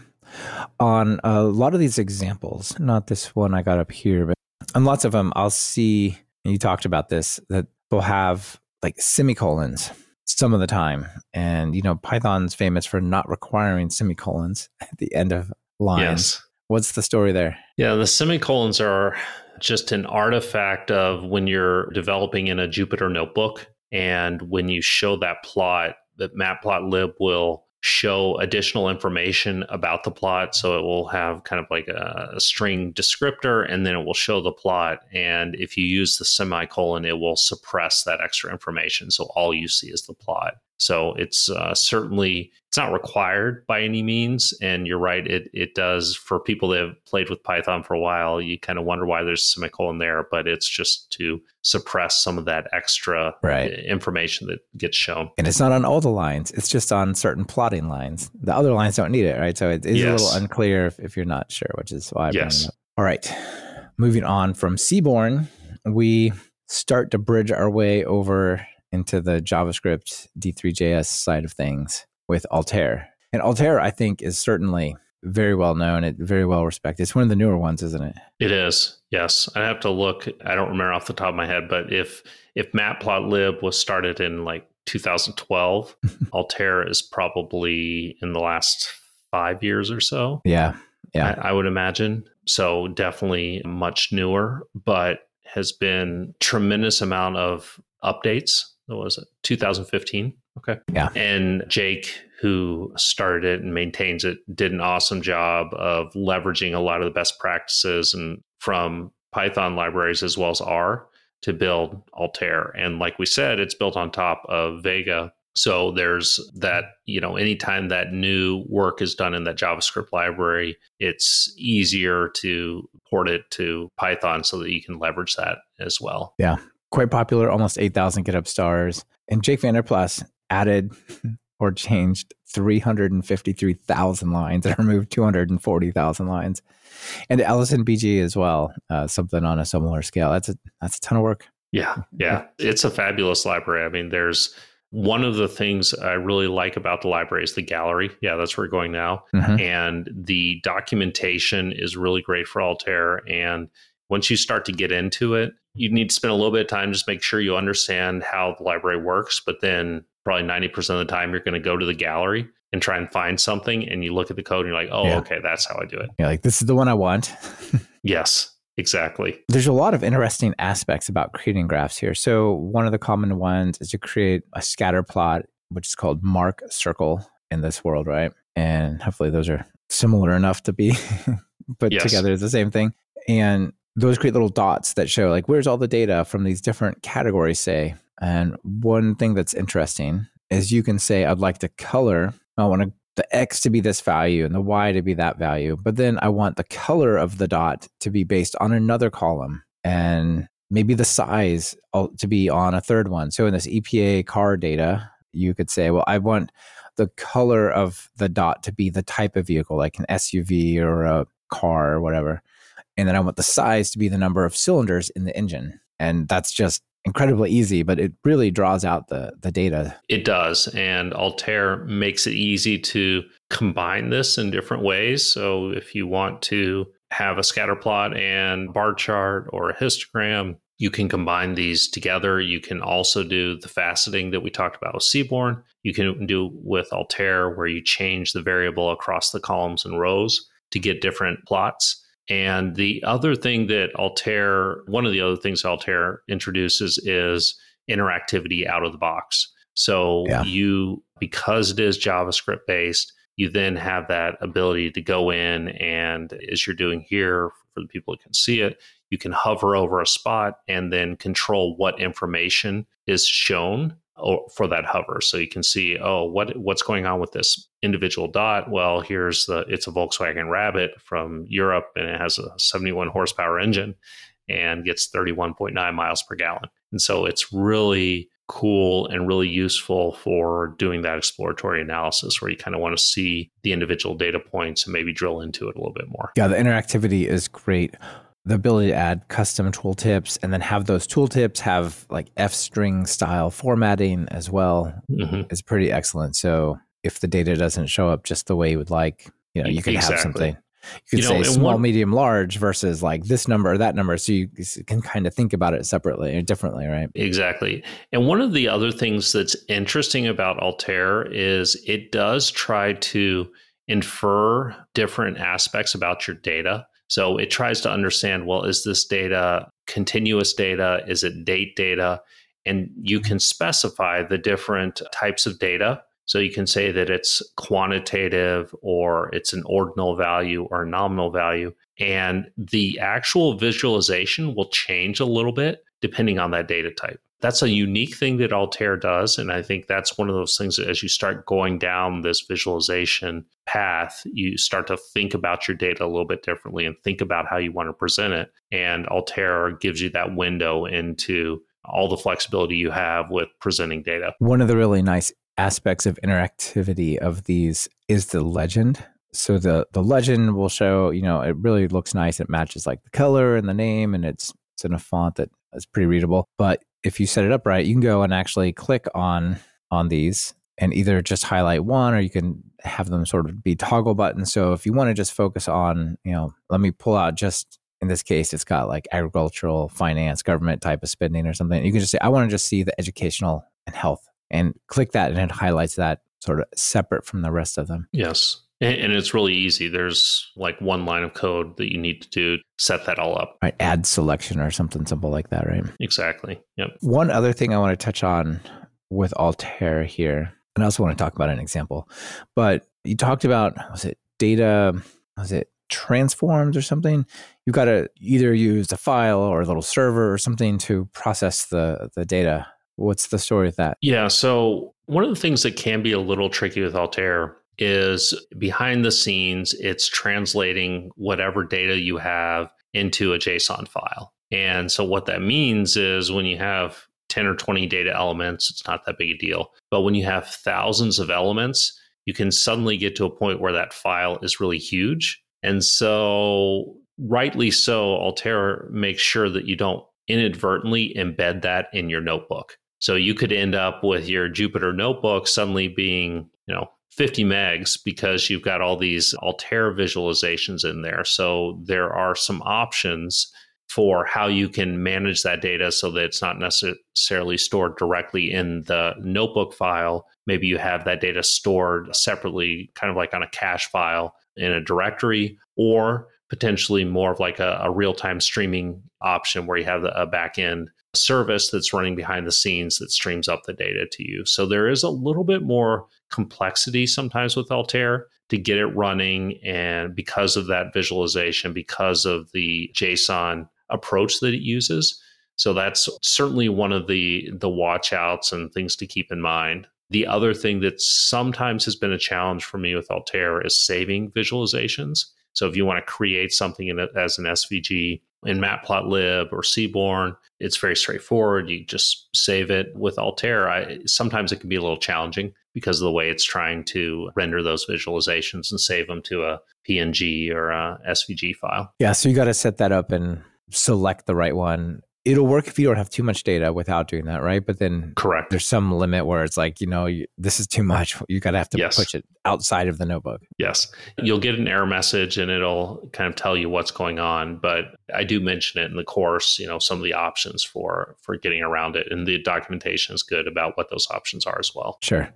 on a lot of these examples, not this one I got up here, but on lots of them, I'll see, and you talked about this, that they'll have like semicolons some of the time. And, you know, Python's famous for not requiring semicolons at the end of lines. Yes. What's the story there? Yeah, the semicolons are just an artifact of when you're developing in a Jupyter notebook. And when you show that plot, that matplotlib will show additional information about the plot. So it will have kind of like a, a, string descriptor and then it will show the plot. And if you use the semicolon, it will suppress that extra information. So all you see is the plot. So it's uh, certainly it's not required by any means. And you're right, it it does for people that have played with Python for a while. You kind of wonder why there's a semicolon there, but it's just to suppress some of that extra right. information that gets shown. And it's not on all the lines; it's just on certain plotting lines. The other lines don't need it, right? So it is yes. a little unclear if, if, you're not sure, which is why. I yes. All right, moving on from Seaborn, we start to bridge our way over into the JavaScript D3JS side of things with Altair. And Altair, I think, is certainly very well known. It very well respected. It's one of the newer ones, isn't it? It is. Yes, I have to look. I don't remember off the top of my head, but if if Matplotlib was started in like 2012, Altair is probably in the last five years or so. Yeah, yeah, I, I would imagine. So definitely much newer, but has been tremendous amount of updates what was it? 2015 okay. Yeah. And jake who started it and maintains it did an awesome job of leveraging a lot of the best practices and from python libraries as well as r to build altair. And like we said it's built on top of vega. So there's that you know anytime that new work is done in that javascript library it's easier to port it to python so that you can leverage that as well. Yeah quite popular, almost 8,000 GitHub stars. And Jake VanderPlas added or changed 353,000 lines and removed 240,000 lines. And ellisonbg as well, uh, something on a similar scale. That's a that's a ton of work. Yeah, yeah, it's a fabulous library. I mean, there's one of the things I really like about the library is the gallery. Yeah, that's where we're going now. Mm-hmm. And the documentation is really great for Altair. And once you start to get into it, you need to spend a little bit of time just make sure you understand how the library works. But then probably 90% of the time, you're going to go to the gallery and try and find something. And you look at the code and you're like, oh, yeah. okay, that's how I do it. Yeah, like this is the one I want. yes, exactly. There's a lot of interesting aspects about creating graphs here. So, one of the common ones is to create a scatter plot, which is called mark circle in this world, right? And hopefully, those are similar enough to be put yes. together as the same thing. And those create little dots that show like where's all the data from these different categories say? And one thing that's interesting is you can say i'd like to color. I want to, the x to be this value and the y to be that value but then i want the color of the dot to be based on another column and maybe the size to be on a third one. So in this epa car data you could say well i want the color of the dot to be the type of vehicle like an suv or a car or whatever and then I want the size to be the number of cylinders in the engine. And that's just incredibly easy, but it really draws out the the data. It does, and Altair makes it easy to combine this in different ways. So if you want to have a scatter plot and bar chart or a histogram, you can combine these together. You can also do the faceting that we talked about with Seaborn. You can do with Altair where you change the variable across the columns and rows to get different plots. And the other thing that Altair, one of the other things Altair introduces is interactivity out of the box. So yeah. you, because it is JavaScript based, you then have that ability to go in and, as you're doing here, for the people that can see it, you can hover over a spot and then control what information is shown for that hover. So you can see, oh, what what's going on with this individual dot, well, here's the it's a Volkswagen Rabbit from Europe and it has a 71 horsepower engine and gets 31.9 miles per gallon. And so it's really cool and really useful for doing that exploratory analysis where you kind of want to see the individual data points and maybe drill into it a little bit more. Yeah, the interactivity is great. The ability to add custom tooltips and then have those tooltips have like F string style formatting as well mm-hmm. is pretty excellent. So if the data doesn't show up just the way you would like, you know, you can exactly. have something you could you know, say small, one, medium, large versus like this number or that number. So you can kind of think about it separately or differently, right? Exactly. And one of the other things that's interesting about Altair is it does try to infer different aspects about your data. So it tries to understand well, is this data continuous data? Is it date data? And you mm-hmm. can specify the different types of data so you can say that it's quantitative or it's an ordinal value or a nominal value. And the actual visualization will change a little bit depending on that data type. That's a unique thing that Altair does. And I think that's one of those things that as you start going down this visualization path, you start to think about your data a little bit differently and think about how you want to present it. And Altair gives you that window into all the flexibility you have with presenting data. One of the really nice aspects of interactivity of these is the legend. So the the legend will show, you know, it really looks nice. It matches like the color and the name, and it's it's in a font that is pretty readable. But if you set it up right, you can go and actually click on on these and either just highlight one or you can have them sort of be toggle buttons. So if you want to just focus on, you know, let me pull out just in this case, it's got like agricultural, finance, government type of spending or something. You can just say, I want to just see the educational and health and click that and it highlights that sort of separate from the rest of them. Yes. And it's really easy. There's like one line of code that you need to do, set that all up. Right. Add selection or something simple like that, right? Exactly. Yep. One other thing I want to touch on with Altair here, and I also want to talk about an example, but you talked about, was it data, was it transforms or something? You've got to either use a file or a little server or something to process the, the data What's the story with that? Yeah. So, one of the things that can be a little tricky with Altair is behind the scenes, it's translating whatever data you have into a JSON file. And so, what that means is when you have 10 or 20 data elements, it's not that big a deal. But when you have thousands of elements, you can suddenly get to a point where that file is really huge. And so, rightly so, Altair makes sure that you don't inadvertently embed that in your notebook. So you could end up with your Jupyter notebook suddenly being, you know, 50 megs because you've got all these Altair visualizations in there. So there are some options for how you can manage that data so that it's not necessarily stored directly in the notebook file. Maybe you have that data stored separately, kind of like on a cache file in a directory, or potentially more of like a, a real time streaming option where you have a back end service that's running behind the scenes that streams up the data to you. So there is a little bit more complexity sometimes with Altair to get it running. And because of that visualization, because of the JSON approach that it uses. So that's certainly one of the the watch outs and things to keep in mind. The other thing that sometimes has been a challenge for me with Altair is saving visualizations. So if you want to create something in it as an SVG in Matplotlib or Seaborn, it's very straightforward. You just save it with Altair. I, sometimes it can be a little challenging because of the way it's trying to render those visualizations and save them to a PNG or a SVG file. Yeah, so you got to set that up and select the right one it'll work if you don't have too much data without doing that, right? But then correct. There's some limit where it's like, you know, you, this is too much. You got to have to yes. push it outside of the notebook. Yes. You'll get an error message and it'll kind of tell you what's going on, but I do mention it in the course, you know, some of the options for for getting around it and the documentation is good about what those options are as well. Sure.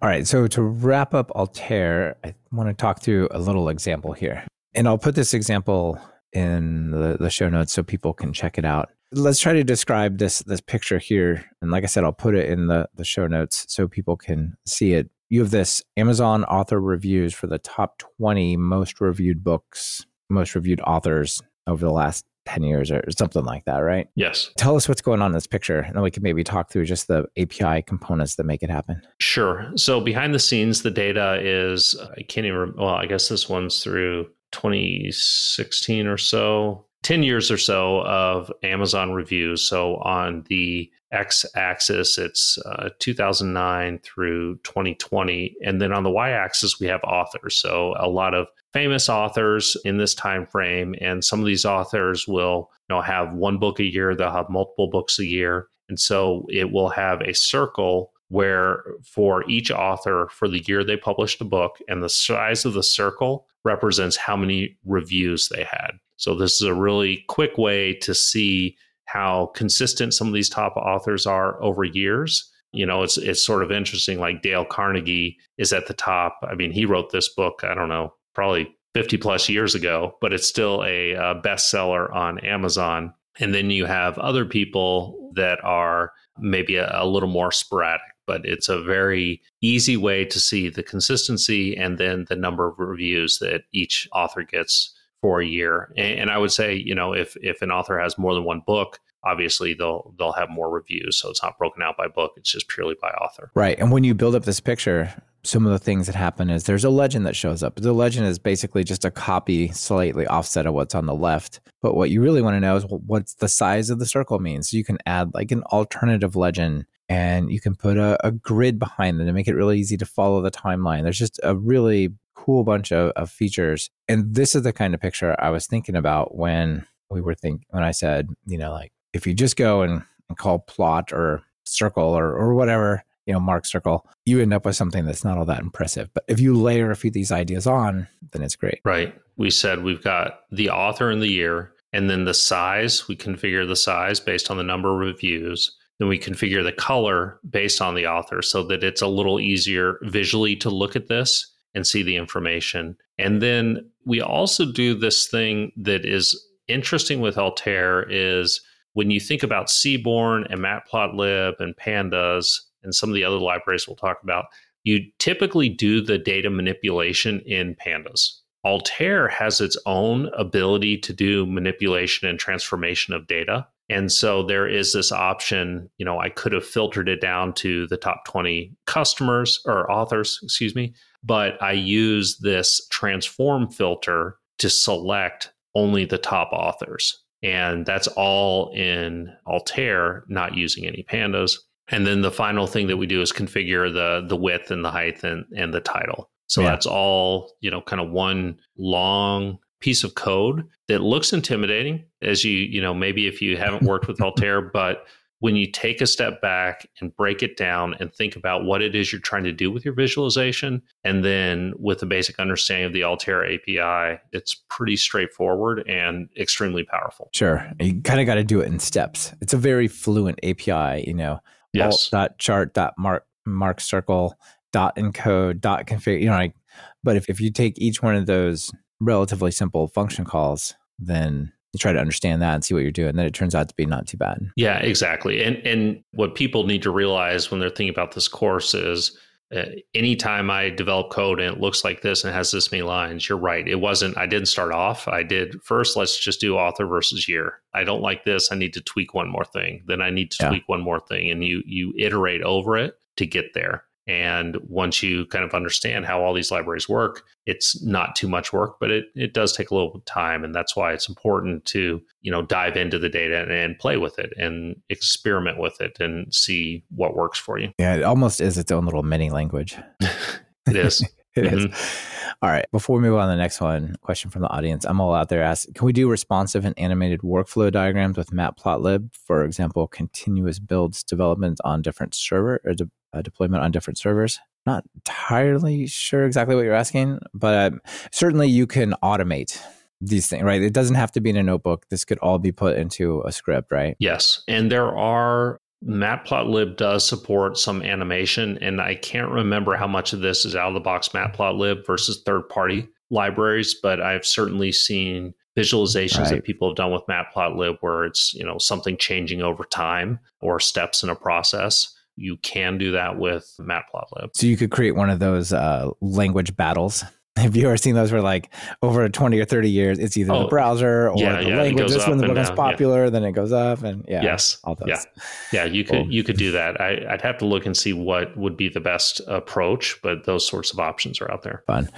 All right, so to wrap up Altair, I want to talk through a little example here. And I'll put this example in the, the show notes so people can check it out let's try to describe this this picture here and like i said i'll put it in the the show notes so people can see it you have this amazon author reviews for the top 20 most reviewed books most reviewed authors over the last 10 years or something like that, right? Yes. Tell us what's going on in this picture, and then we can maybe talk through just the API components that make it happen. Sure. So behind the scenes, the data is, I can't even, well, I guess this one's through 2016 or so. 10 years or so of Amazon reviews. So on the x axis, it's uh, 2009 through 2020. And then on the y axis, we have authors. So a lot of famous authors in this time frame. And some of these authors will you know, have one book a year, they'll have multiple books a year. And so it will have a circle where for each author for the year they published a book and the size of the circle represents how many reviews they had. So this is a really quick way to see how consistent some of these top authors are over years. You know, it's it's sort of interesting. Like Dale Carnegie is at the top. I mean, he wrote this book. I don't know, probably 50 plus years ago, but it's still a, a bestseller on Amazon. And then you have other people that are maybe a, a little more sporadic but it's a very easy way to see the consistency and then the number of reviews that each author gets for a year. And, and I would say, you know, if if an author has more than one book, obviously they'll they'll have more reviews. So it's not broken out by book; it's just purely by author. Right. And when you build up this picture, some of the things that happen is there's a legend that shows up. The legend is basically just a copy, slightly offset of what's on the left. But what you really want to know is what's the size of the circle means. So you can add like an alternative legend and you can put a, a grid behind them to make it really easy to follow the timeline. There's just a really cool bunch of, of features. And this is the kind of picture I was thinking about when we were thinking, when I said, you know, like if you just go and, and call plot or circle or, or whatever, you know, mark circle, you end up with something that's not all that impressive. But if you layer a few of these ideas on, then it's great. Right. We said we've got the author and the year, and then the size. We configure the size based on the number of reviews. Then we configure the color based on the author so that it's a little easier visually to look at this and see the information. And then we also do this thing that is interesting with Altair is when you think about Seaborn and Matplotlib and Pandas and some of the other libraries we'll talk about, you typically do the data manipulation in Pandas. Altair has its own ability to do manipulation and transformation of data. And so there is this option, you know, I could have filtered it down to the top 20 customers or authors, excuse me, but I use this transform filter to select only the top authors. And that's all in Altair, not using any pandas. And then the final thing that we do is configure the the width and the height and, and the title. So yeah. that's all, you know, kind of one long piece of code that looks intimidating as you you know maybe if you haven't worked with altair but when you take a step back and break it down and think about what it is you're trying to do with your visualization and then with a basic understanding of the altair api it's pretty straightforward and extremely powerful sure you kind of got to do it in steps it's a very fluent api you know yes. dot chart dot mark mark circle dot encode dot configure you know like but if, if you take each one of those relatively simple function calls, then you try to understand that and see what you're doing. Then it turns out to be not too bad. Yeah, exactly. And and what people need to realize when they're thinking about this course is uh, anytime I develop code and it looks like this and has this many lines, you're right. It wasn't, I didn't start off. I did first, let's just do author versus year. I don't like this. I need to tweak one more thing. Then I need to yeah. tweak one more thing. And you you iterate over it to get there. And once you kind of understand how all these libraries work, it's not too much work, but it, it does take a little time. And that's why it's important to, you know, dive into the data and, and play with it and experiment with it and see what works for you. Yeah, it almost is its own little mini language. it is. It mm-hmm. is. All right. Before we move on to the next one, question from the audience. I'm all out there asking, can we do responsive and animated workflow diagrams with Matplotlib? For example, continuous builds development on different server or de- uh, deployment on different servers. Not entirely sure exactly what you're asking, but um, certainly you can automate these things, right? It doesn't have to be in a notebook. This could all be put into a script, right? Yes. And there are Matplotlib does support some animation, and I can't remember how much of this is out of the box Matplotlib versus third party libraries, but I've certainly seen visualizations right. that people have done with Matplotlib where it's you know something changing over time or steps in a process. You can do that with Matplotlib. So you could create one of those uh, language battles Have you ever seen those where like over 20 or 30 years, it's either Oh, the browser or yeah, the yeah, language. This up one and becomes down, yeah. popular, then it goes up and yeah. yes. All those. Yeah. Yeah, you could you could do that. I, I'd have to look and see what would be the best approach, but those sorts of options are out there. Fun.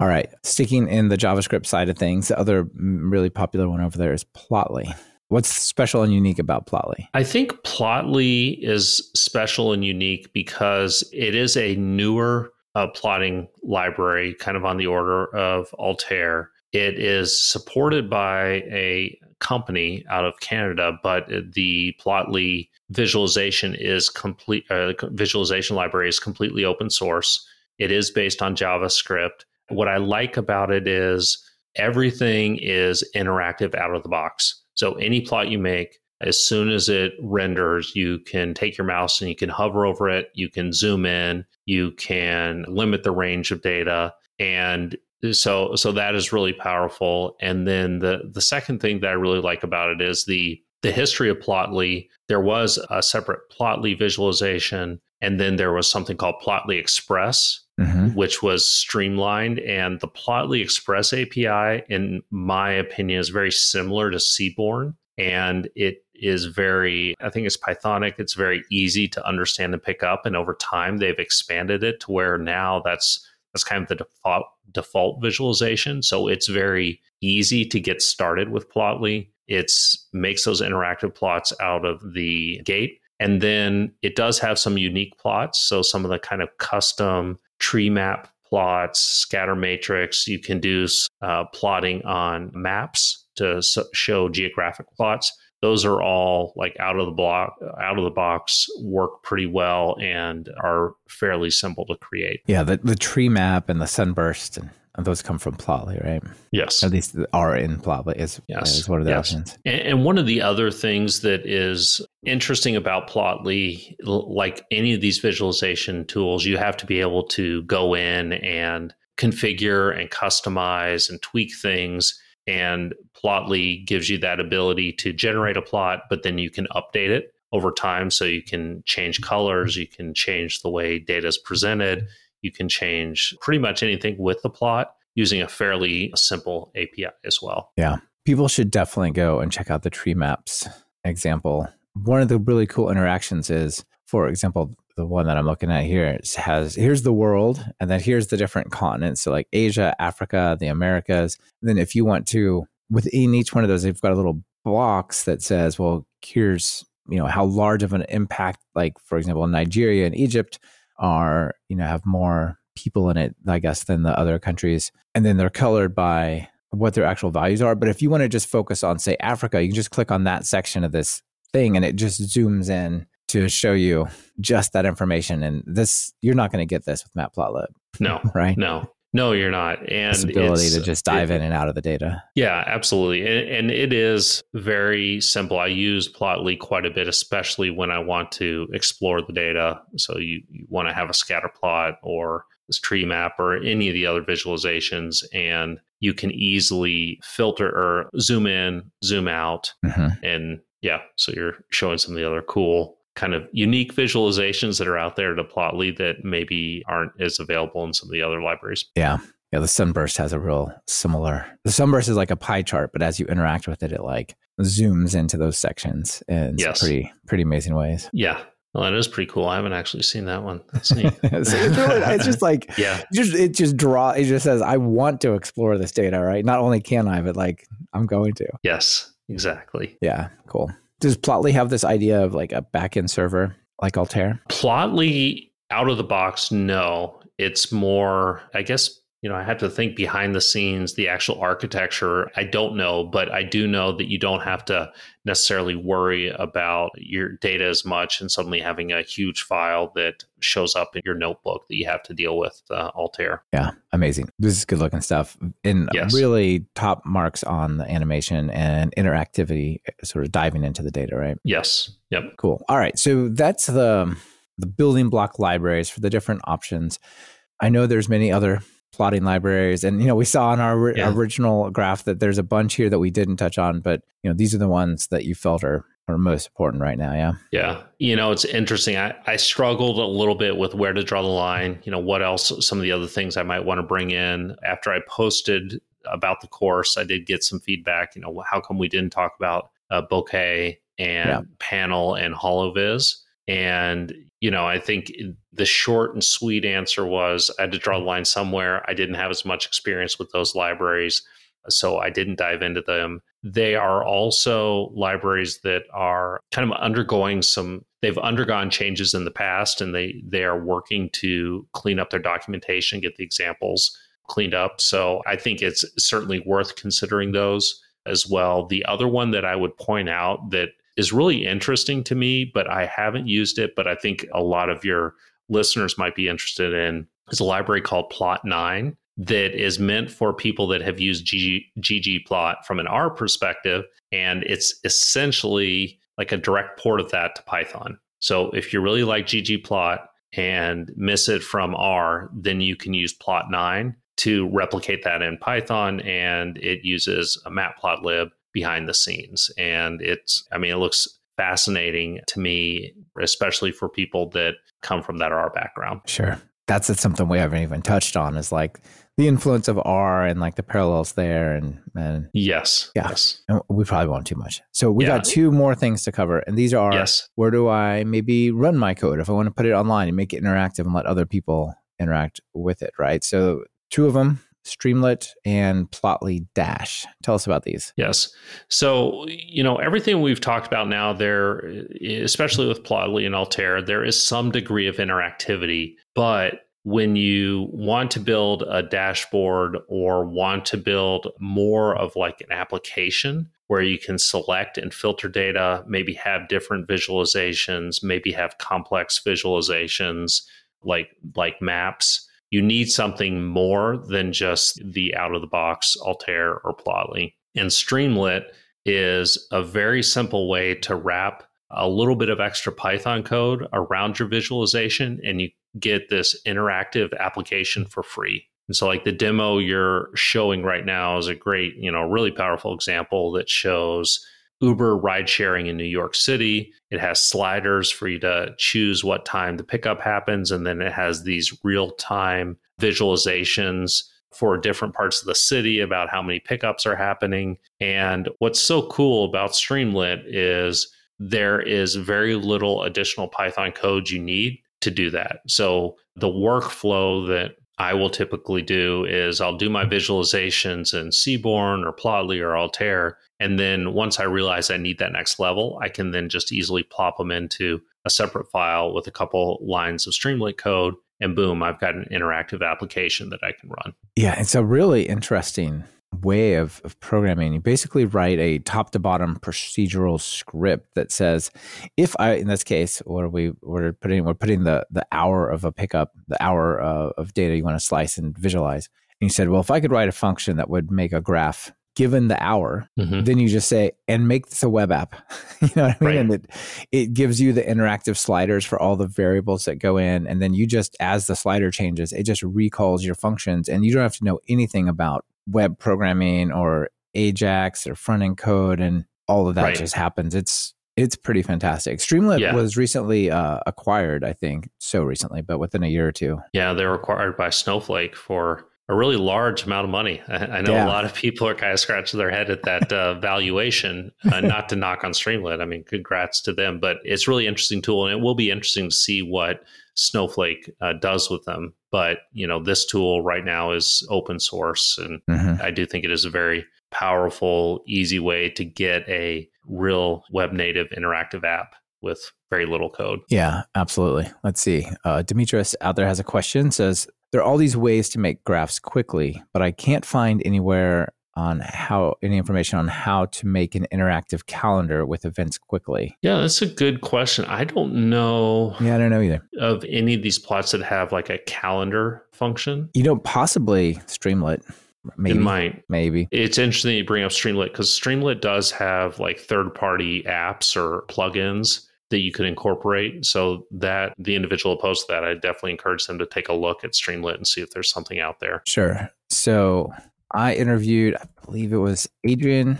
All right. Sticking in the JavaScript side of things, the other really popular one over there is Plotly. What's special and unique about Plotly? I think Plotly is special and unique because it is a newer uh, plotting library, kind of on the order of Altair. It is supported by a company out of Canada, but the Plotly visualization is complete. Uh, visualization library is completely open source. It is based on JavaScript. What I like about it is everything is interactive out of the box. So any plot you make, as soon as it renders, you can take your mouse and you can hover over it, you can zoom in, you can limit the range of data. And so so that is really powerful. And then the the second thing that I really like about it is the the history of Plotly. There was a separate Plotly visualization, and then there was something called Plotly Express, Mm-hmm. which was streamlined. And the Plotly Express API, in my opinion, is very similar to Seaborn. And it is very, I think it's Pythonic. It's very easy to understand and pick up. And over time, they've expanded it to where now that's that's kind of the default default visualization. So it's very easy to get started with Plotly. It's makes those interactive plots out of the gate. And then it does have some unique plots. So some of the kind of custom tree map plots, scatter matrix. You can do uh, plotting on maps to show geographic plots. Those are all like out of the block, out of the box, work pretty well and are fairly simple to create. Yeah, the, the tree map and the sunburst and, those come from Plotly, right? Yes. At least are in Plotly is, Yes. is one of the Yes. options. And, and one of the other things that is interesting about Plotly, like any of these visualization tools, you have to be able to go in and configure and customize and tweak things. And Plotly gives you that ability to generate a plot, but then you can update it over time. So you can change colors, you can change the way data is presented, you can change pretty much anything with the plot using a fairly simple API as well. Yeah. People should definitely go and check out the tree maps example. One of the really cool interactions is, for example, the one that I'm looking at here is- has here's the world, and then here's the different continents. So like Asia, Africa, the Americas. then if you want to, within each one of those, they've got a little box that says, well, here's you know how large of an impact, like for example, Nigeria and Egypt are you know have more people in it, I guess, than the other countries, and then they're colored by what their actual values are. But if you want to just focus on, say, Africa, you can just click on that section of this thing and it just zooms in to show you just that information. And this, you're not going to get this with Matplotlib, No, right? no, no, you're not. And this ability to just dive it- in and out of the data. Yeah, absolutely. And, and it is very simple. I use Plotly quite a bit, especially when I want to explore the data. So you, you want to have a scatter plot or this tree map or any of the other visualizations, and you can easily filter or zoom in, zoom out. Mhm. And yeah, so you're showing some of the other cool kind of unique visualizations that are out there to Plotly that maybe aren't as available in some of the other libraries. Yeah. Yeah. The sunburst has a real similar, the sunburst is like a pie chart, but as you interact with it, it like zooms into those sections in Yes. pretty, pretty amazing ways. Yeah. Well, that is pretty cool. I haven't actually seen that one. That's neat. It's, just like, yeah. just it just draw it just says i want to explore this data right not only can i but like i'm going to Yes. Exactly. yeah cool does plotly have this idea of like a backend server like altair Plotly out of the box, no. It's more, I guess, you know, I have to think behind the scenes, the actual architecture. I don't know, but I do know that you don't have to necessarily worry about your data as much and suddenly having a huge file that shows up in your notebook that you have to deal with uh, Altair. yeah amazing this is good looking stuff and Yes. really top marks on the animation and interactivity sort of diving into the data right Yes. Yep. Cool. All right. So that's the the building block libraries for the different options. I know there's many other plotting libraries, and you know we saw in our Yeah. original graph that there's a bunch here that we didn't touch on, but you know these are the ones that you felt are are most important right now. Yeah. Yeah. You know, it's interesting. I, I struggled a little bit with where to draw the line. You know, what else, some of the other things I might want to bring in. After I posted about the course, I did get some feedback. You know, how come we didn't talk about uh, bokeh and yeah. panel and holoviz? And, you know, I think the short and sweet answer was I had to draw the line somewhere. I didn't have as much experience with those libraries, so I didn't dive into them. They are also libraries that are kind of undergoing some they've undergone changes in the past and they they are working to clean up their documentation, get the examples cleaned up. So I think it's certainly worth considering those as well. The other one that I would point out that is really interesting to me, but I haven't used it, but I think a lot of your listeners might be interested in is a library called plotnine that is meant for people that have used GG, ggplot from an R perspective. And it's essentially like a direct port of that to Python. So if you really like ggplot and miss it from R, then you can use plotnine to replicate that in Python. And it uses a matplotlib behind the scenes. And it's, I mean, it looks fascinating to me, especially for people that come from that R background. Sure. That's something we haven't even touched on is like the influence of R and like the parallels there and and yes, yeah, yes. we probably won't too much. So we yeah. got two more things to cover, and these are yes. where do I maybe run my code if I want to put it online and make it interactive and let other people interact with it, right? So two of them Streamlit and Plotly Dash. Tell us about these. Yes. So, you know, everything we've talked about now, there, especially with Plotly and Altair, there is some degree of interactivity. But when you want to build a dashboard or want to build more of like an application where you can select and filter data, maybe have different visualizations, maybe have complex visualizations like like maps you need something more than just the out of the box Altair or Plotly. And Streamlit is a very simple way to wrap a little bit of extra Python code around your visualization and you get this interactive application for free. And so like the demo you're showing right now is a great, you know, really powerful example that shows Uber ride sharing in New York City. It has sliders for you to choose what time the pickup happens. And then it has these real time visualizations for different parts of the city about how many pickups are happening. And what's so cool about Streamlit is there is very little additional Python code you need to do that. So the workflow that I will typically do is I'll do my visualizations in Seaborn or Plotly or Altair. And then once I realize I need that next level, I can then just easily plop them into a separate file with a couple lines of Streamlit code. And boom, I've got an interactive application that I can run. Yeah, it's a really interesting way of, of programming. You basically write a top to bottom procedural script that says, if I, in this case, what are we, we're putting, we're putting the, the hour of a pickup, the hour uh, of data you want to slice and visualize. And you said, well, if I could write a function that would make a graph given the hour, mm-hmm. then you just say, and make this a web app. you know what I mean? Right. And it, it gives you the interactive sliders for all the variables that go in. And then you just, as the slider changes, it just recalls your functions and you don't have to know anything about web programming or Ajax or front end code and all of that right. just happens. It's it's pretty fantastic. Streamlit yeah. was recently uh, acquired, I think, so recently, but within a year or two. Yeah, they were acquired by Snowflake for a really large amount of money. I, I know yeah. a lot of people are kind of scratching their head at that uh, valuation. Uh, not to knock on Streamlit, I mean, congrats to them, but it's really interesting tool, and it will be interesting to see what Snowflake uh, does with them. But you know, this tool right now is open source, and mm-hmm. I do think it is a very powerful, easy way to get a real web native interactive app with very little code. Yeah, absolutely. Let's see. Uh, Demetrius out there has a question. Says there are all these ways to make graphs quickly, but I can't find anywhere on how any information on how to make an interactive calendar with events quickly. Yeah, that's a good question. I don't know. Yeah, I don't know either. Of any of these plots that have like a calendar function. You know, possibly Streamlit. Maybe. It might. Maybe. It's interesting you bring up Streamlit because Streamlit does have like third party apps or plugins that you could incorporate. So that the individual opposed to that, I definitely encourage them to take a look at Streamlit and see if there's something out there. Sure. So I interviewed, I believe it was Adrian.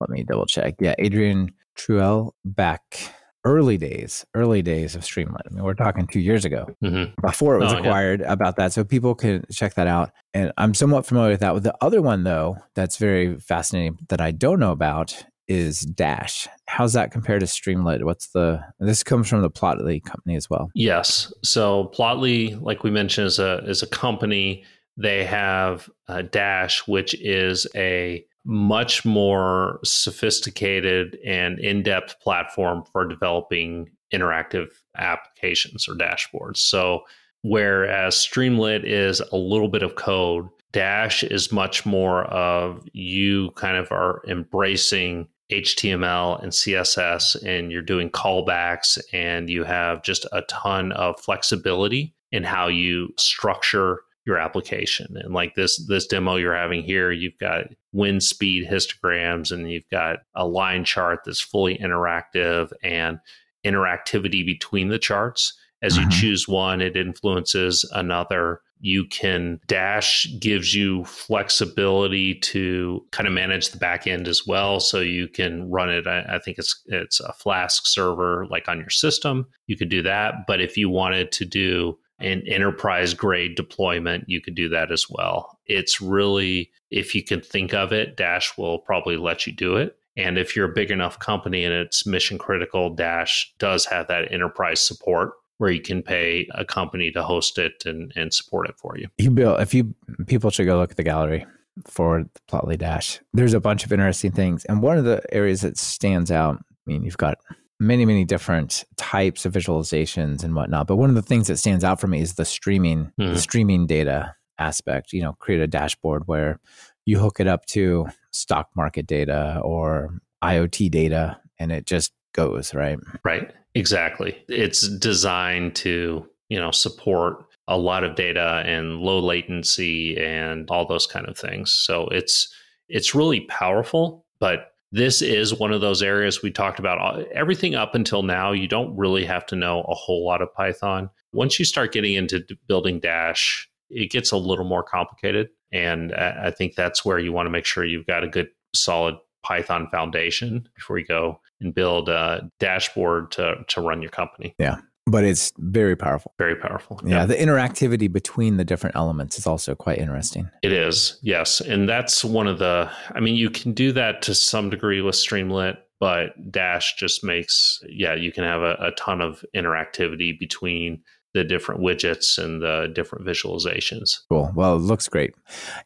Let me double check. Yeah, Adrien Treuille back early days, early days of Streamlit. I mean, we're talking two years ago Mhm. before it was Oh, yeah. acquired about that. So people can check that out. And I'm somewhat familiar with that. With the other one, though, that's very fascinating that I don't know about is Dash. How's that compared to Streamlit? What's the, this comes from the Plotly company as well. Yes. So Plotly, like we mentioned, is a is a company. They have Dash, which is a much more sophisticated and in-depth platform for developing interactive applications or dashboards. So whereas Streamlit is a little bit of code, Dash is much more of you kind of are embracing HTML and CSS and you're doing callbacks and you have just a ton of flexibility in how you structure your application. And like this this demo you're having here, you've got wind speed histograms and you've got a line chart that's fully interactive and interactivity between the charts. As you Mhm. choose one, it influences another. You can Dash gives you flexibility to kind of manage the back end as well. So you can run it. I, I think it's it's a Flask server like on your system. You could do that. But if you wanted to do an enterprise grade deployment, you could do that as well. It's really, if you can think of it, Dash will probably let you do it. And if you're a big enough company and it's mission critical, Dash does have that enterprise support where you can pay a company to host it and, and support it for you. You build, if you, people should go look at the gallery for the Plotly Dash. There's a bunch of interesting things. And one of the areas that stands out, I mean, you've got many, many different types of visualizations and whatnot. But one of the things that stands out for me is the streaming, the Mhm. streaming data aspect. You know, create a dashboard where you hook it up to stock market data or IoT data and it just goes, right? Right. Exactly. It's designed to, you know, support a lot of data and low latency and all those kind of things. So it's it's really powerful, but this is one of those areas we talked about Uh, everything up until now you don't really have to know a whole lot of python once you start getting into building dash it gets a little more complicated and i I think that's where you want to make sure you've got a good solid python foundation before you go and build a dashboard to, to run your company Yeah. But it's very powerful. very powerful Yeah, the interactivity between the different elements is also quite interesting. It is, yes. And that's one of the, I mean, you can do that to some degree with Streamlit, but Dash just makes, yeah, you can have a, a ton of interactivity between the different widgets and the different visualizations. Cool. Well, it looks great.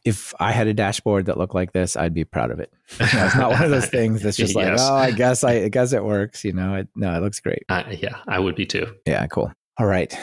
If I had a dashboard that looked like this, I'd be proud of it. You know, it's not one of those things that's just like, Yes. oh, I guess I, I guess it works. You know, it, no, it looks great. Uh, yeah, I would be too. Yeah, cool. All right,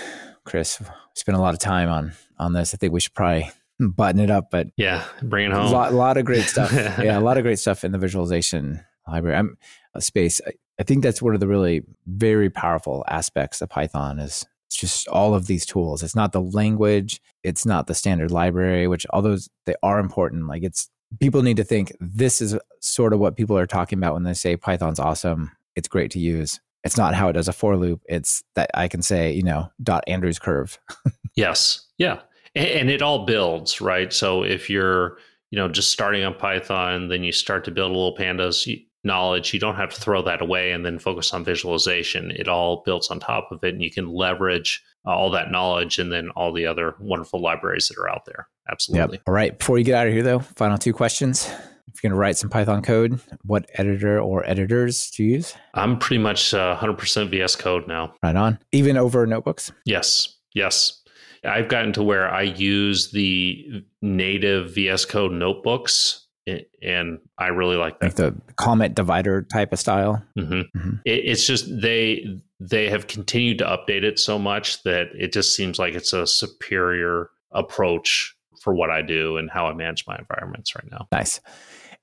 Chris, spent a lot of time on on this. I think we should probably button it up, but Yeah, bring it a home. lot, lot of great stuff. yeah, a lot of great stuff in the visualization library. I'm a space. I, I think that's one of the really very powerful aspects of Python is it's just all of these tools. It's not the language, it's not the standard library, which although they are important, like it's people need to think this is sort of what people are talking about when they say Python's awesome. It's great to use. It's not how it does a for loop. It's that I can say, you know, dot Andrews curve. Yes. Yeah. And, it all builds, right? So if you're, you know, just starting on Python, then you start to build a little pandas knowledge. You don't have to throw that away and then focus on visualization. It all builds on top of it, and you can leverage all that knowledge and then all the other wonderful libraries that are out there. Absolutely. All right. Before you get out of here, though, final two questions. If you're going to write some Python code, what editor or editors do you use? I'm pretty much uh, 100% VS Code now. Right on. Even over notebooks? Yes. Yes. I've gotten to where I use the native VS Code notebooks, a- and I really like that. Like the comment divider type of style? hmm Mhm. It, it's just they they have continued to update it so much that it just seems like it's a superior approach for what I do and how I manage my environments right now. Nice.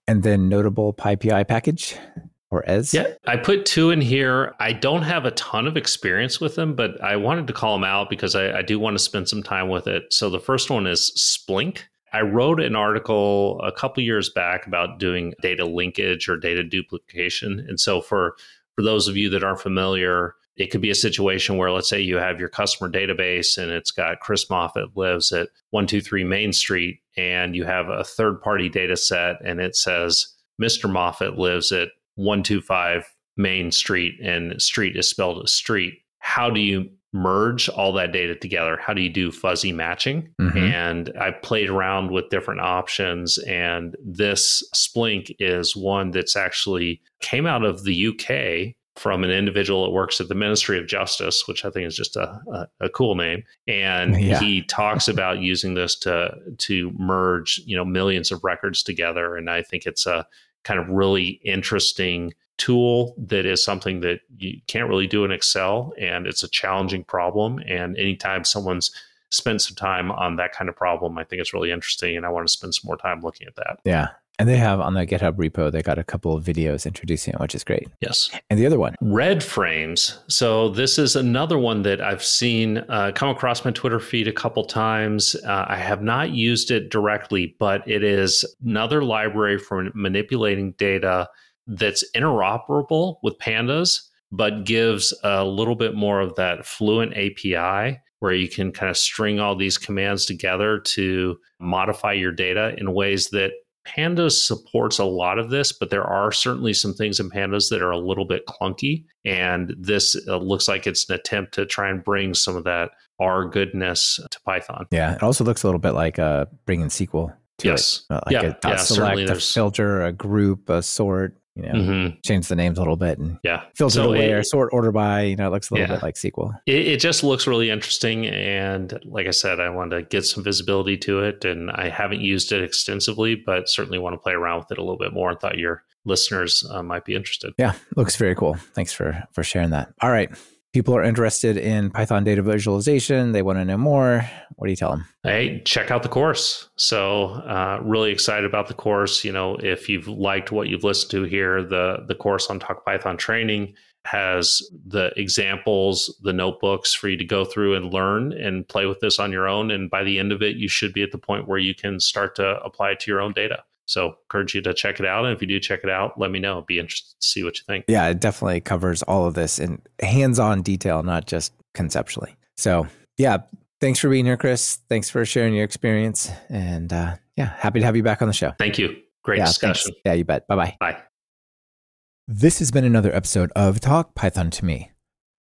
And then notable PyPI package or as? Yeah, I put two in here. I don't have a ton of experience with them, but I wanted to call them out because I, I do want to spend some time with it. So the first one is Splink. I wrote an article a couple years back about doing data linkage or data duplication. And so for for those of you that aren't familiar, it could be a situation where let's say you have your customer database and it's got Chris Moffitt lives at 123 Main Street and you have a third party data set and it says Mr. Moffitt lives at 125 Main Street and street is spelled street. How do you merge all that data together? How do you do fuzzy matching? Mm-hmm. And I played around with different options. And this Splink is one that's actually came out of the UK from an individual that works at the Ministry of Justice, which I think is just a, a, a cool name. And yeah. he talks about using this to to merge, you know, millions of records together. And I think it's a kind of really interesting tool that is something that you can't really do in Excel, and it's a challenging problem. And anytime someone's spent some time on that kind of problem, I think it's really interesting, and I want to spend some more time looking at that. Yeah, and they have on the GitHub repo, they got a couple of videos introducing it, which is great. Yes. And the other one, redframes. So this is another one that I've seen uh, come across my Twitter feed a couple times. Uh, I have not used it directly, but it is another library for manipulating data that's interoperable with Pandas, but gives a little bit more of that fluent API where you can kind of string all these commands together to modify your data in ways that Pandas supports a lot of this, but there are certainly some things in Pandas that are a little bit clunky. And this uh, looks like it's an attempt to try and bring some of that R goodness to Python. Yeah. It also looks a little bit like uh, bringing SQL to yes. it. Uh, like yeah. a dot yeah, select, a filter, a group, a sort you know, mm-hmm. change the names a little bit and yeah, filter so away or sort order by. You know, it looks a little yeah. bit like SQL. It, it, just looks really interesting, and like I said, I wanted to get some visibility to it, and I haven't used it extensively, but certainly want to play around with it a little bit more. and thought your listeners uh, might be interested. Yeah, looks very cool. Thanks for for sharing that. All right, people are interested in Python data visualization. They want to know more. What do you tell them? Hey, check out the course. So, uh, really excited about the course. You know, if you've liked what you've listened to here, the the course on Talk Python training has the examples, the notebooks for you to go through and learn and play with this on your own. And by the end of it, you should be at the point where you can start to apply it to your own data. So encourage you to check it out. And if you do check it out, let me know. I'd be interested to see what you think. Yeah, it definitely covers all of this in hands-on detail, not just conceptually. So yeah, thanks for being here, Chris. Thanks for sharing your experience. And uh, yeah, happy to have you back on the show. Thank you. Great yeah, discussion. Thanks. Yeah, you bet. Bye-bye. Bye. This has been another episode of Talk Python to Me.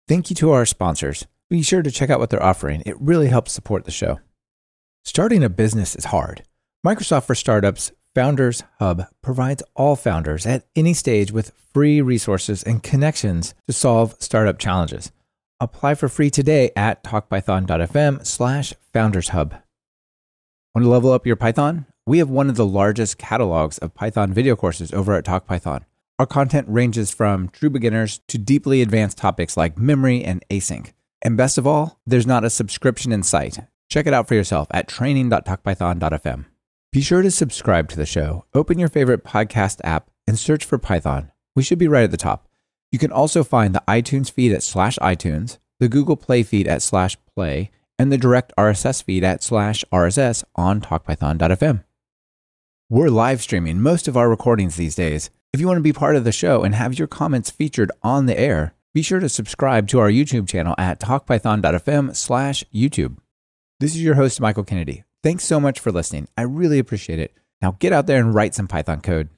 Thank you to our sponsors. Be sure to check out what they're offering. It really helps support the show. Starting a business is hard. Microsoft for Startups Founders Hub provides all founders at any stage with free resources and connections to solve startup challenges. Apply for free today at talkpython.fm slash founders hub. Want to level up your Python? We have one of the largest catalogs of Python video courses over at TalkPython. Our content ranges from true beginners to deeply advanced topics like memory and async. And best of all, there's not a subscription in sight. Check it out for yourself at training.talkpython.fm. Be sure to subscribe to the show. Open your favorite podcast app and search for Python. We should be right at the top. You can also find the iTunes feed at slash iTunes, the Google Play feed at slash play, and the direct RSS feed at slash RSS on talkpython.fm. We're live streaming most of our recordings these days. If you want to be part of the show and have your comments featured on the air, be sure to subscribe to our YouTube channel at talkpython.fm slash YouTube. This is your host, Michael Kennedy. Thanks so much for listening. I really appreciate it. Now get out there and write some Python code.